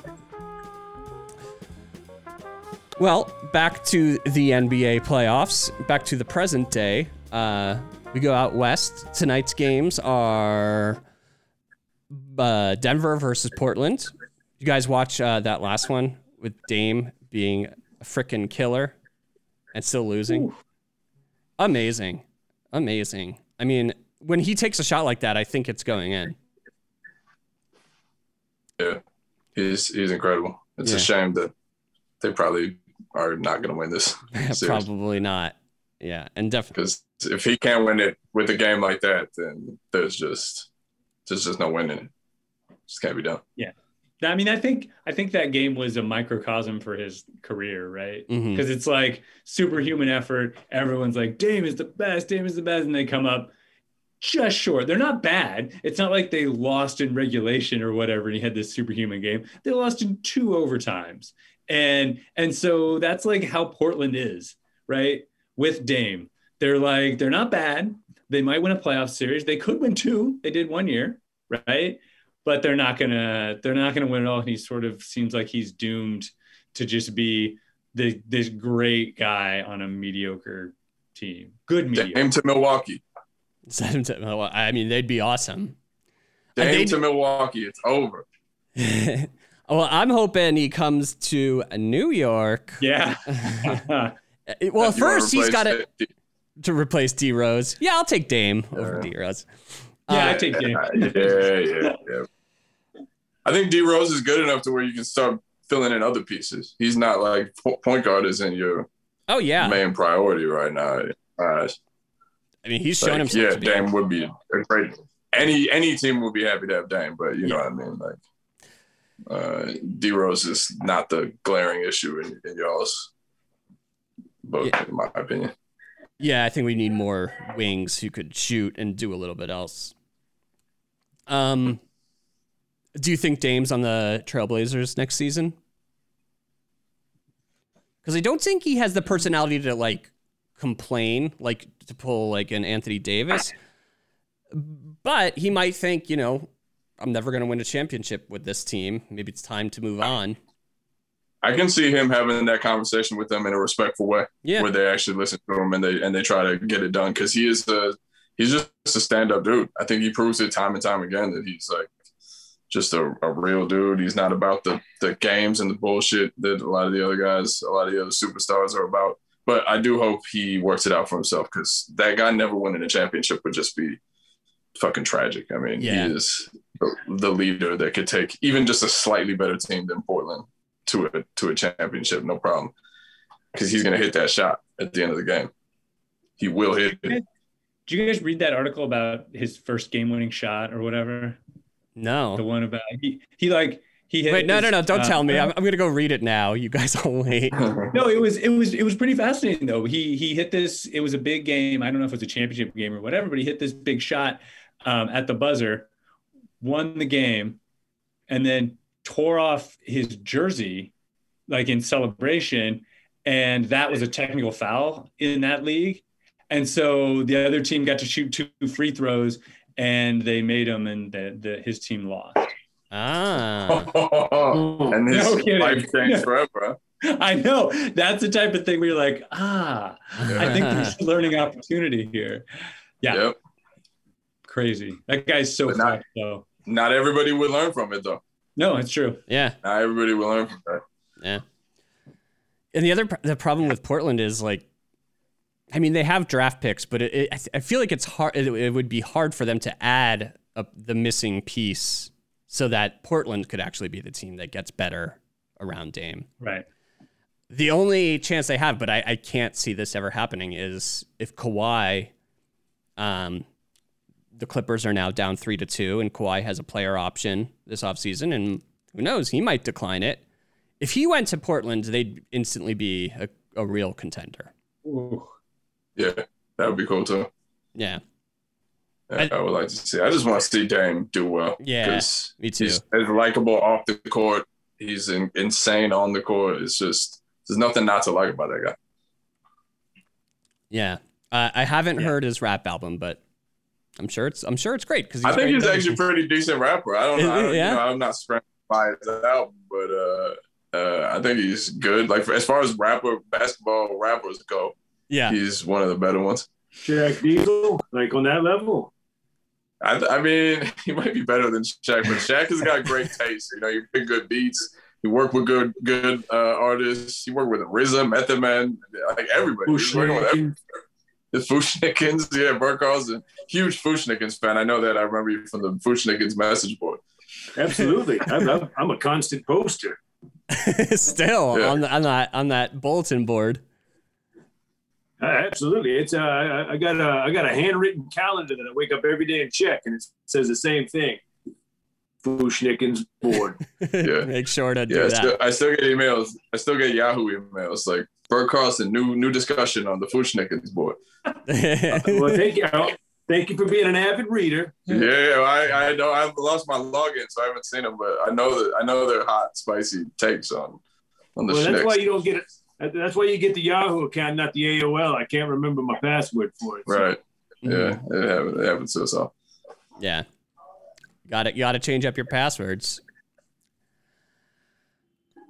Well, back to the NBA playoffs, back to the present day. Uh, we go out west. Tonight's games are uh, Denver versus Portland. You guys watch uh, that last one with Dame being a freaking killer and still losing? Amazing. Amazing. I mean, when he takes a shot like that, I think it's going in. Yeah, he's he's incredible. It's Yeah. a shame that they probably are not going to win this (laughs) Probably not. Yeah, and definitely. because if he can't win it with a game like that, then there's just there's just no winning it. Just can't be done. Yeah. I mean, I think I think that game was a microcosm for his career, right? Mm-hmm. Because it's like superhuman effort. Everyone's like, Dame is the best, Dame is the best, and they come up just short. They're not bad. It's not like they lost in regulation or whatever, and he had this superhuman game. They lost in two overtimes, and and so that's like how Portland is, right? With Dame, they're like they're not bad. They might win a playoff series. They could win two. They did one year, right? but they're not gonna they're not gonna win it all. And he sort of seems like he's doomed to just be the this great guy on a mediocre team. Good mediocre. Dame to Milwaukee. (laughs) Send him to. well, I mean, they'd be awesome. Dame they- to Milwaukee. It's over. (laughs) well, I'm hoping he comes to New York. Yeah. (laughs) Well, first he's got to to replace D Rose. Yeah, I'll take Dame over D Rose. yeah, I Uh, take Dame. Yeah, yeah, yeah. I think D Rose is good enough to where you can start filling in other pieces. He's not like point guard isn't your oh yeah, main priority right now. I mean he's shown like, himself. yeah, to be Dame would be a great. Any any team would be happy to have Dame, but you know what I mean. Like, uh, D Rose is not the glaring issue in, in y'all's book, Yeah. in my opinion. Yeah, I think we need more wings who could shoot and do a little bit else. Um, do you think Dame's on the Trailblazers next season? Because I don't think he has the personality to like complain, like to pull like an Anthony Davis. But he might think, you know, I'm never going to win a championship with this team. Maybe it's time to move on. I can see him having that conversation with them in a respectful way. Yeah. where they actually listen to him and they and they try to get it done because he is a he's just a stand up dude. I think he proves it time and time again that he's like just a, a real dude. He's not about the the games and the bullshit that a lot of the other guys, a lot of the other superstars are about. But I do hope he works it out for himself because that guy never winning a championship would just be fucking tragic. I mean, Yeah. he is the, the leader that could take even just a slightly better team than Portland to a to a championship, no problem. Because he's gonna hit that shot at the end of the game. He will hit it. Did you guys read that article about his first game winning shot or whatever? No. The one about he he like he hit Wait, no, no, no. Don't uh, tell me. I'm, I'm going to go read it now. You guys all wait. (laughs) No, it was it was it was pretty fascinating though. He he hit this. It was a big game. I don't know if it was a championship game or whatever, but he hit this big shot um, at the buzzer, won the game, and then tore off his jersey like in celebration, and that was a technical foul in that league. And so the other team got to shoot two free throws, and they made him, and the, the his team lost. Ah. (laughs) and his No kidding. life changed (laughs) forever. I know that's the type of thing where you're like, ah, I think there's a learning opportunity here. Yeah, Yep. crazy. That guy's so But not- fast, though. Not everybody would learn from it though. No, it's true. Yeah. Not everybody will learn from that. Yeah. And the other the problem with Portland is like, I mean, they have draft picks, but it, it, I I feel like it's hard. It, it would be hard for them to add a, the missing piece so that Portland could actually be the team that gets better around Dame. Right. The only chance they have, but I, I can't see this ever happening, is if Kawhi, um, the Clippers are now down three to two, and Kawhi has a player option this offseason, and who knows, he might decline it. If he went to Portland, they'd instantly be a, a real contender. Ooh. Yeah, that would be cool too. Yeah, Yeah, I, would like to see. I just want to see Dame do well. Yeah, 'cause me too. He's as likable off the court. He's in, insane on the court. It's just there's nothing not to like about that guy. yeah. Uh, I haven't Yeah. heard his rap album, but I'm sure it's I'm sure it's great because I think he's actually a pretty decent rapper. I don't know. I don't, Yeah. you know I'm not surprised by his album, but uh, uh, I think he's good. Like as far as rapper basketball rappers go, yeah. he's one of the better ones. Shaq Diesel, like on that level. I, I mean, (laughs) he might be better than Shaq, but Shaq has got great taste. You know, you pick good beats. You work with good good uh, artists. You work with RZA, Method Man, like everybody. He's working with every- the Fu-Schnickens, (laughs) yeah, Bert Carlson, huge Fu-Schnickens fan. I know that. I remember you from the Fu-Schnickens message board. Absolutely. (laughs) I'm, I'm, I'm a constant poster. Still Yeah. on the, on that on that bulletin board. Uh, absolutely. It's uh, I, I got a I got a handwritten calendar that I wake up every day and check, and it says the same thing. Fu-Schnickens board. (laughs) Yeah. Make sure to do Yeah, I that. still, I still get emails. I still get Yahoo emails like Bert Carlson, new new discussion on the Fu-Schnickens board. (laughs) well, thank you. Thank you for being an avid reader. Yeah, I, I know I've lost my login, so I haven't seen them, but I know that I know they're hot, spicy takes on on the Well, that's why you don't get it. That's why you get the Yahoo account, not the AOL. I can't remember my password for it. Right. Mhm. Yeah, it happens. It happens to us all. Yeah. Got it. You got to change up your passwords.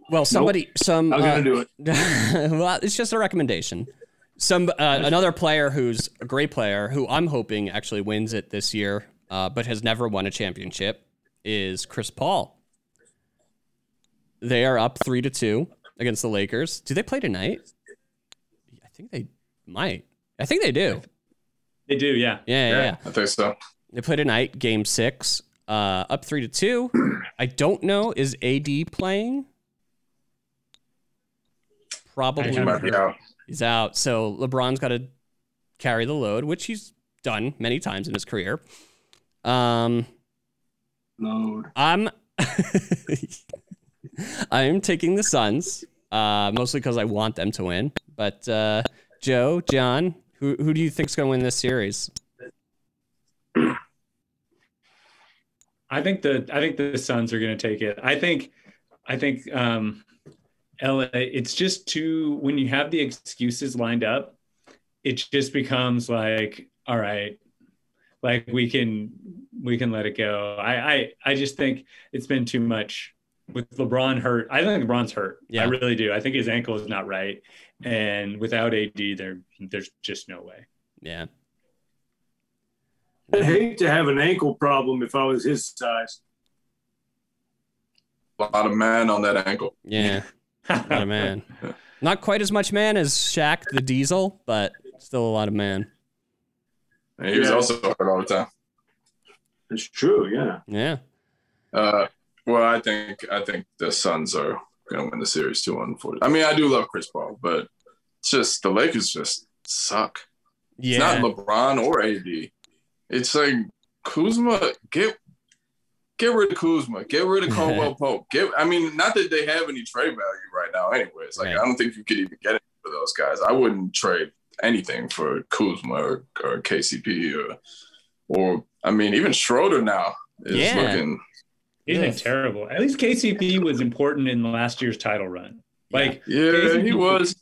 Well, somebody, some. I was uh, gonna do it. (laughs) well, it's just a recommendation. Some uh, another player who's a great player who I'm hoping actually wins it this year, uh, but has never won a championship, is Chris Paul. They are up three to two against the Lakers. Do they play tonight? I think they might. I think they do. They do, yeah. Yeah, yeah. yeah. I think so. They play tonight, game six, uh, up three to two. I don't know. Is AD playing? Probably I He might be out. He's out. So LeBron's got to carry the load, which he's done many times in his career. Um, Load. I'm (laughs) I'm taking the Suns, uh, mostly because I want them to win. But uh, Joe, John, who who do you think's going to win this series? I think the I think the Suns are going to take it. I think I think um, LA. It's just too when you have the excuses lined up, it just becomes like all right, like we can we can let it go. I I I just think it's been too much with LeBron hurt. I think LeBron's hurt. Yeah. I really do. I think his ankle is not right, and without AD, there there's just no way. Yeah. I'd hate to have an ankle problem if I was his size. A lot of man on that ankle. Yeah. A lot of man. (laughs) Not quite as much man as Shaq the Diesel, but still a lot of man. And he was Yeah. also hurt all the time. It's true, yeah. Yeah. Uh, well, I think I think the Suns are going to win the series two four. I mean, I do love Chris Paul, but it's just the Lakers just suck. It's Yeah. not LeBron or AD. It's like Kuzma get get rid of Kuzma, get rid of (laughs) Caldwell Pope. Get I mean, not that they have any trade value right now. Anyways, like Right. I don't think you could even get it for those guys. I wouldn't trade anything for Kuzma or, or KCP or or I mean even Schroeder now is Yeah. looking He's Yeah. been terrible. At least KCP was important in last year's title run. Like yeah KCP he was.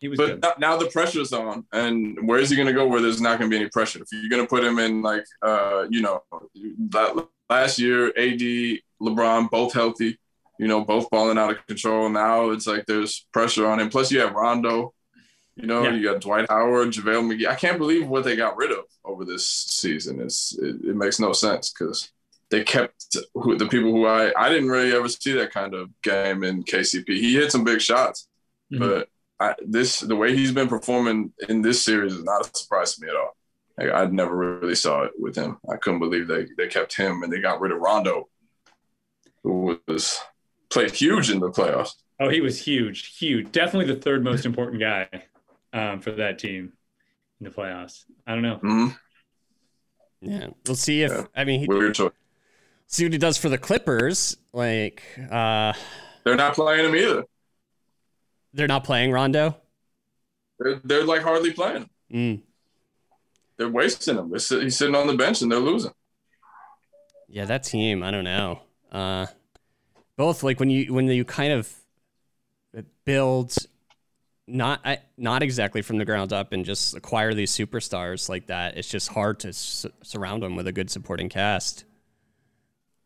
he was But good. now- now the pressure's on, and where is he going to go where there's not going to be any pressure? If you're going to put him in, like, uh, you know, that last year, AD, LeBron, both healthy, you know, both balling out of control. Now it's like there's pressure on him. Plus, you have Rondo, you know, Yeah. you got Dwight Howard, JaVale McGee. I can't believe what they got rid of over this season. It's it, it makes no sense because they kept who, the people who I I didn't really ever see that kind of game in KCP. He hit some big shots, Mhm. but I, this the way he's been performing in this series is not a surprise to me at all. Like, I never really saw it with him. I couldn't believe they they kept him and they got rid of Rondo, who was played huge in the playoffs. Oh, he was huge, huge. Definitely the third most important guy um, for that team in the playoffs. I don't know. hmm Yeah. We'll see if Yeah. I mean he, Weird choice. See what he does for the Clippers. Like uh They're not playing him either. they're not playing Rondo. They're, they're like hardly playing. Mm. They're wasting him. He's sitting on the bench and they're losing. Yeah, that team, I don't know. Uh both like when you when you kind of build not not exactly from the ground up and just acquire these superstars like that, it's just hard to s- surround them with a good supporting cast.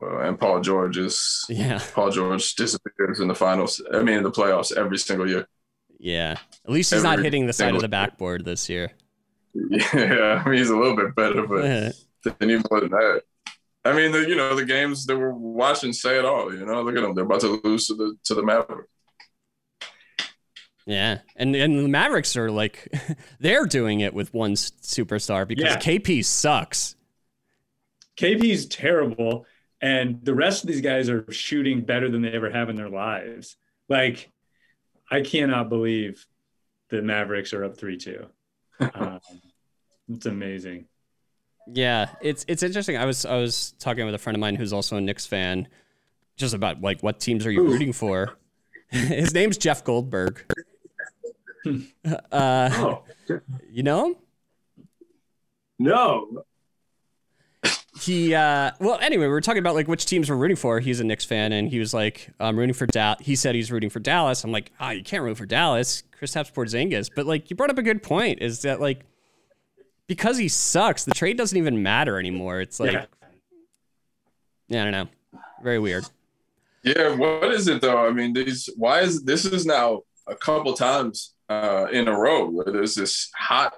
Uh, and Paul George is Yeah. Paul George disappears in the finals. I mean, in the playoffs every single year. Yeah. At least he's not hitting the side of single the year. backboard this year. Yeah, (laughs) I mean, he's a little bit better, but yeah. than even more than that. I mean, the, you know, the games that we're watching say it all. You know, look at them; they're about to lose to the to the Mavericks. Yeah, and and the Mavericks are like (laughs) they're doing it with one superstar because Yeah. KP sucks. KP's terrible, and the rest of these guys are shooting better than they ever have in their lives. Like, I cannot believe the Mavericks are up three two. (laughs) Um, it's amazing. Yeah, it's it's interesting. I was I was talking with a friend of mine who's also a Knicks fan, just about like what teams are you Ooh. rooting for? (laughs) His name's Jeff Goldberg. (laughs) uh, Oh you know him? no, He uh, well, anyway, we were talking about like which teams we're rooting for. He's a Knicks fan, and he was like, "I'm rooting for Dallas." He said he's rooting for Dallas. I'm like, "Ah, you can't root for Dallas, chris Kristaps Porzingis." But like, you brought up a good point. Is that like because he sucks, the trade doesn't even matter anymore. It's like, Yeah. yeah, I don't know, very weird. Yeah, what is it though? I mean, these why is this is now a couple times uh, in a row where there's this hot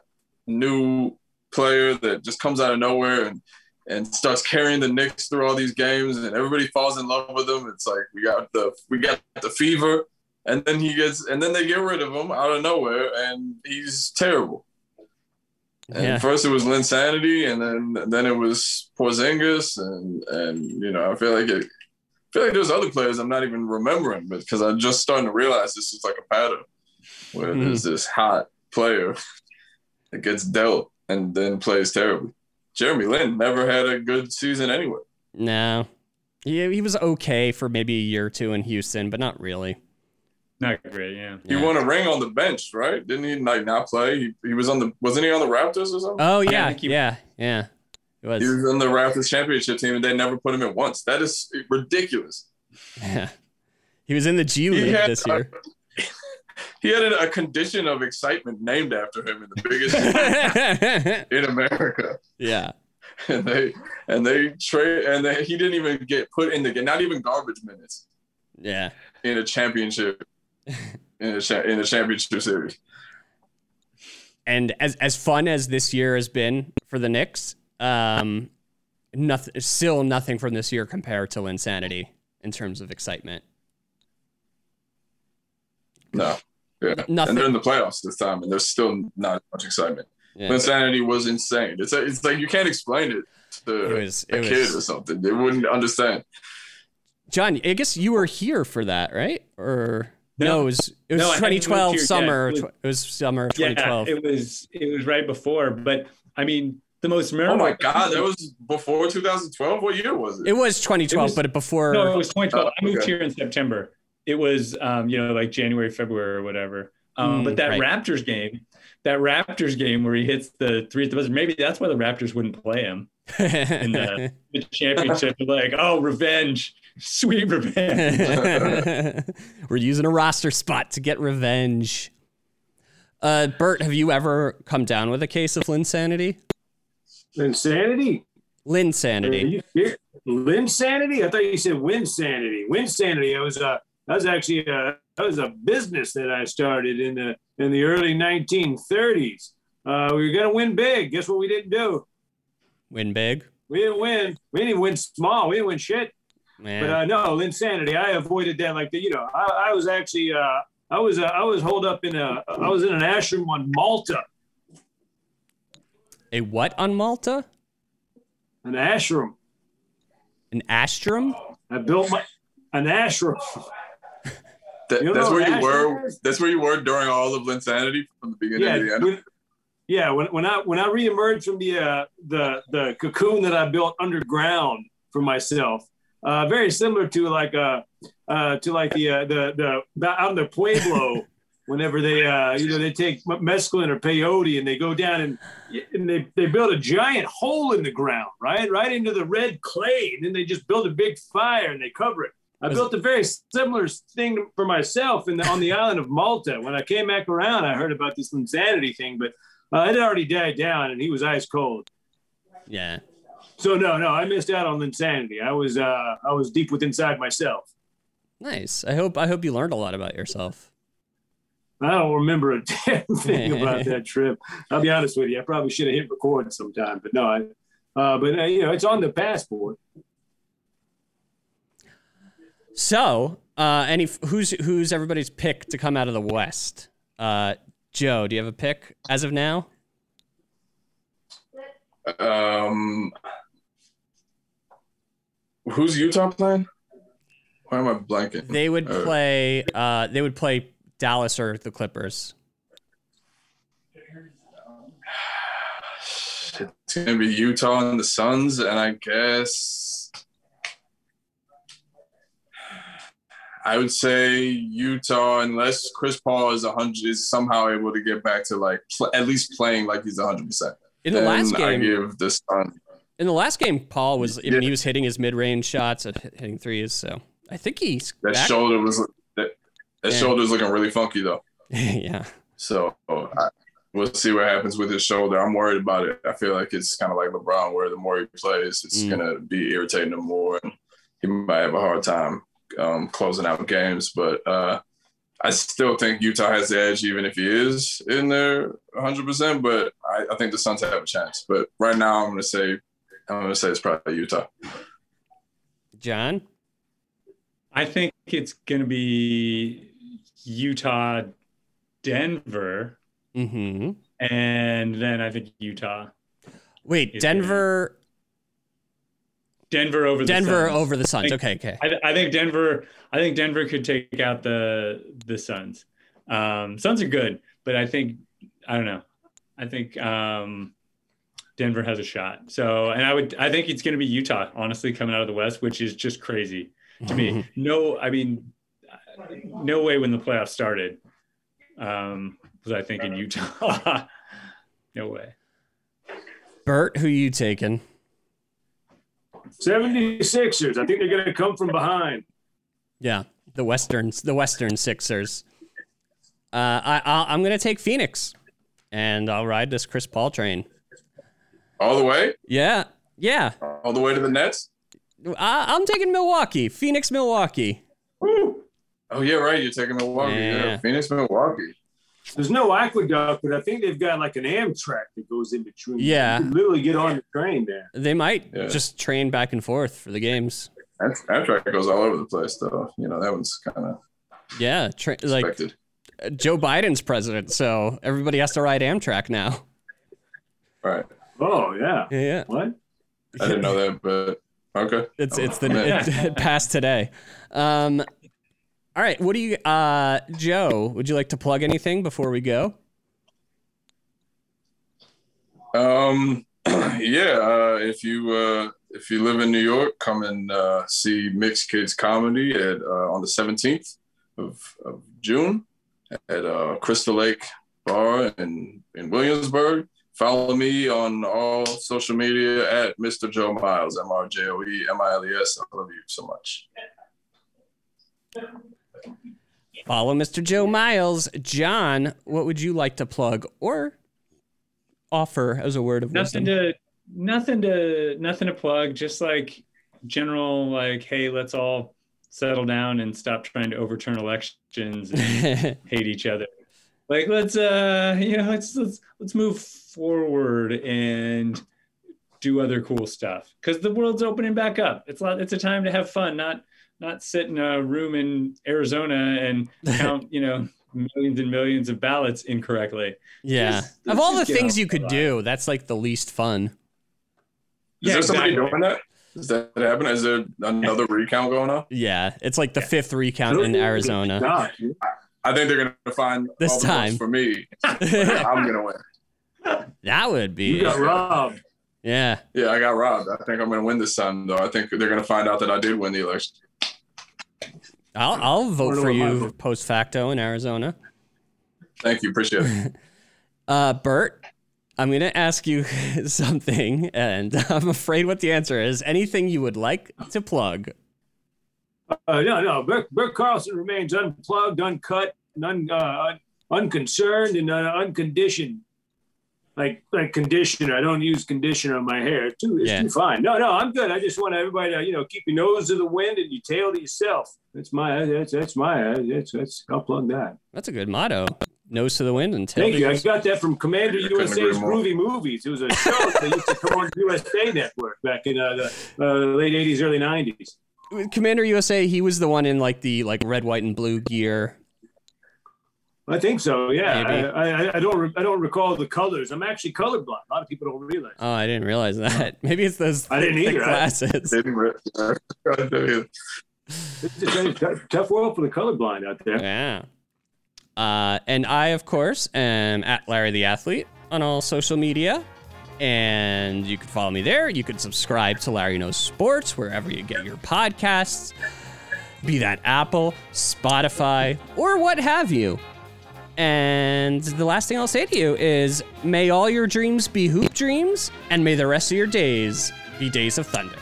new player that just comes out of nowhere and and starts carrying the Knicks through all these games, and everybody falls in love with him. It's like we got the we got the fever, and then he gets and then they get rid of him out of nowhere, and he's terrible. And Yeah. first it was Linsanity, and then then it was Porzingis, and and you know I feel like it. I feel like there's other players I'm not even remembering, but because I'm just starting to realize this is like a pattern where Mhm. there's this hot player that gets dealt and then plays terribly. Jeremy Lin never had a good season anyway. No. Yeah, he was okay for maybe a year or two in Houston, but not really. Not great, yeah. He Yeah. won a ring on the bench, right? Didn't he like not play? He, he was on the wasn't he on the Raptors or something? Oh yeah, he- yeah, yeah. It was. he was on the Raptors championship team and they never put him in once. That is ridiculous. Yeah. (laughs) He was in the G League had, this year. (laughs) he had a, condition of excitement named after him in the biggest (laughs) in America. yeah. (laughs) And they and they trade and they, he didn't even get put in the game, not even garbage minutes Yeah. in a championship in a cha- in a championship series. And as as fun as this year has been for the Knicks, um nothing still nothing from this year compared to Linsanity in terms of excitement. No. Yeah. Nothing. And they're in the playoffs this time and there's still not much excitement. Yeah. Linsanity was insane. It's it's like you can't explain it to It was a it kid or something. They wouldn't understand. John, I guess you were here for that, right? Or no, No. it was it was No, I hadn't moved 2012 here yet. summer. It was- It was summer of Yeah, 2012. it was it was right before, but I mean the most Oh my god, that (laughs) was before 2012. What year was it? It was 2012, was- but before. no, it was 2012. Oh, I moved here in September. It was um, you know like January, February, or whatever. Um, Mm, but that right. Raptors game, that Raptors game where he hits the three at the buzzer, maybe that's why the Raptors wouldn't play him in the, (laughs) the championship. Like, oh, revenge, sweet revenge. (laughs) We're using a roster spot to get revenge. Uh, Bert, have you ever come down with a case of Linsanity? Insanity? Are Linsanity. you serious? Linsanity? I thought you said Winsanity. Winsanity. It was a that was actually a that was a business that I started in the in the early 1930s. Uh, we were gonna win big. Guess what we didn't do? Win big. We didn't win. We didn't win small. We didn't win shit. Man. But uh, no, insanity. I avoided that. Like the, you know, I, I was actually uh, I was uh, I was holed up in a I was in an ashram on Malta. a what on Malta? An ashram. An ashram. I built my an ashram. (laughs) Know that's where you were. is? That's where you were during all of Linsanity from the beginning yeah, to the end. when, yeah. When, when I when I reemerged from the uh, the the cocoon that I built underground for myself, uh, very similar to like uh, uh to like the uh, the the the- out in the pueblo. (laughs) Whenever they, uh, you know, they take mescaline or peyote and they go down and, and they, they build a giant hole in the ground, right, right into the red clay, and then they just build a big fire and they cover it. I built a very similar thing for myself in the, on the (laughs) island of Malta. When I came back around, I heard about this insanity thing, but uh, it had already died down, and he was ice cold. Yeah. So no, no, I missed out on insanity. I was uh, I was deep within inside myself. Nice. I hope I hope you learned a lot about yourself. I don't remember a (laughs) damn thing about that (laughs) trip. I'll be honest with you. I probably should have hit record sometime, but no. I, uh, but uh, you know, it's on the passport. So, uh, any who's who's everybody's pick to come out of the West? Uh, Joe, do you have a pick as of now? Um, who's Utah playing? Why am I blanking? They would Uh, play. Uh, they would play Dallas or the Clippers. (sighs) It's gonna be Utah and the Suns, and I guess I would say Utah, unless Chris Paul is a hundred, is somehow able to get back to like pl- at least playing like he's hundred percent. In the last game, I give the Suns. in the last game, Paul was. I mean, he was hitting his mid-range shots and hitting threes. So I think he's That back. shoulder was that, that Yeah. shoulder's looking really funky though. (laughs) yeah. So I, we'll see what happens with his shoulder. I'm worried about it. I feel like it's kind of like LeBron, where the more he plays, it's Mm. gonna be irritating him more, and he might have a hard time um, closing out games. But uh, I still think Utah has the edge, even if he is in there 100. percent But I, I think the Suns have a chance. But right now, I'm going to say I'm going to say it's probably Utah. John, I think it's going to be Utah, Denver, mm-hmm. and then I think Utah. Wait, Is Denver, Denver over the Denver Suns. over the Suns. Think- Okay, okay. I, I think Denver. I think Denver could take out the the Suns. Um, Suns are good, but I think I don't know. I think um, Denver has a shot. So, and I would. I think it's going to be Utah. Honestly, coming out of the West, which is just crazy to me. No, I mean, no way when the playoffs started um, was I thinking Utah. (laughs) no way. Bert, who you taking? 76ers. I think they're going to come from behind. Yeah, the Western, the Western Sixers. Uh, I, I'll, I'm gonna take Phoenix, and I'll ride this Chris Paul train. All the way, Yeah, yeah. all the way to the Nets. I, I'm taking Milwaukee, Phoenix, Milwaukee. Woo! Oh yeah, right. You're taking Milwaukee. Yeah. Yeah. Phoenix, Milwaukee. There's no aqueduct, but I think they've got like an Amtrak that goes in between. Yeah. You can literally get on the train there. They might Yeah. just train back and forth for the games. That, that track goes all over the place, though. You know, that one's kind of Yeah, tra- like expected. Joe Biden's president, so everybody has to ride Amtrak now. right. Oh, yeah. Yeah, What? I didn't know that, but okay. it's it's the Yeah. it, it passed today. Um, all right, what do you, uh, Joe? Would you like to plug anything before we go? Um, (clears throat) yeah. Uh, if you uh, if you live in New York, come and uh, see Mixed Kids Comedy at uh, on the seventeenth of, of June at uh, Crystal Lake Bar in in Williamsburg. Follow me on all social media at Mr. Joe Miles, M R J O E M I L E S. I love you so much. Follow Mr. Joe Miles. John, what would you like to plug or offer as a word of nothing wisdom? to nothing to nothing to plug just like general like hey let's all settle down and stop trying to overturn elections and (laughs) hate each other like let's uh you know let's let's let's move forward and do other cool stuff because the world's opening back up it's a lot, it's a time to have fun not not sit in a room in arizona and count you know millions and millions of ballots incorrectly yeah. Just- of all the things you could alive. do, that's like the least fun. Is Yeah, there somebody exactly. doing that? Is that happening? Is there another recount going on? Yeah, it's like the fifth recount in Arizona. God. I think they're gonna find This all the time. for me. (laughs) I'm gonna win. that would be. You got robbed. Yeah. Yeah, I got robbed. I think I'm gonna win this time, though. I think they're gonna find out that I did win the election. I'll I'll vote for you post facto in Arizona. Thank you, appreciate it. (laughs) Uh, Bert, I'm gonna ask you (laughs) something, and (laughs) I'm afraid what the answer is. Anything you would like to plug? Uh, no, no. Bert, Bert Carlson remains unplugged, uncut, and un, uh, unconcerned, and uh, unconditioned. Like like conditioner. I don't use conditioner on my hair. It's too, it's Yeah. too fine. No, no, I'm good. I just want everybody to you know keep your nose to the wind and your tail to yourself. That's my that's that's my that's that's I'll plug that. That's a good motto. Nose to the wind and tail. Thank to you. I your- got that from Commander Couldn't USA's agree. Groovy Movies. It was a show that used to come on USA Network back in uh, the uh, late '80s, early '90s. Commander USA. He was the one in like the like red, white, and blue gear. I think so. Yeah, I, I, I don't. Re- I don't recall the colors. I'm actually colorblind. A lot of people don't realize. Oh, I didn't realize that. (laughs) Maybe it's those I didn't either. I- Didn't re- (laughs) It's a tough, tough world for the colorblind out there. Yeah. Uh, and I, of course, am at Larry the Athlete on all social media. And you can follow me there. You can subscribe to Larry Knows Sports wherever you get your podcasts, be that Apple, Spotify, or what have you. And the last thing I'll say to you is may all your dreams be hoop dreams, and may the rest of your days be days of thunder.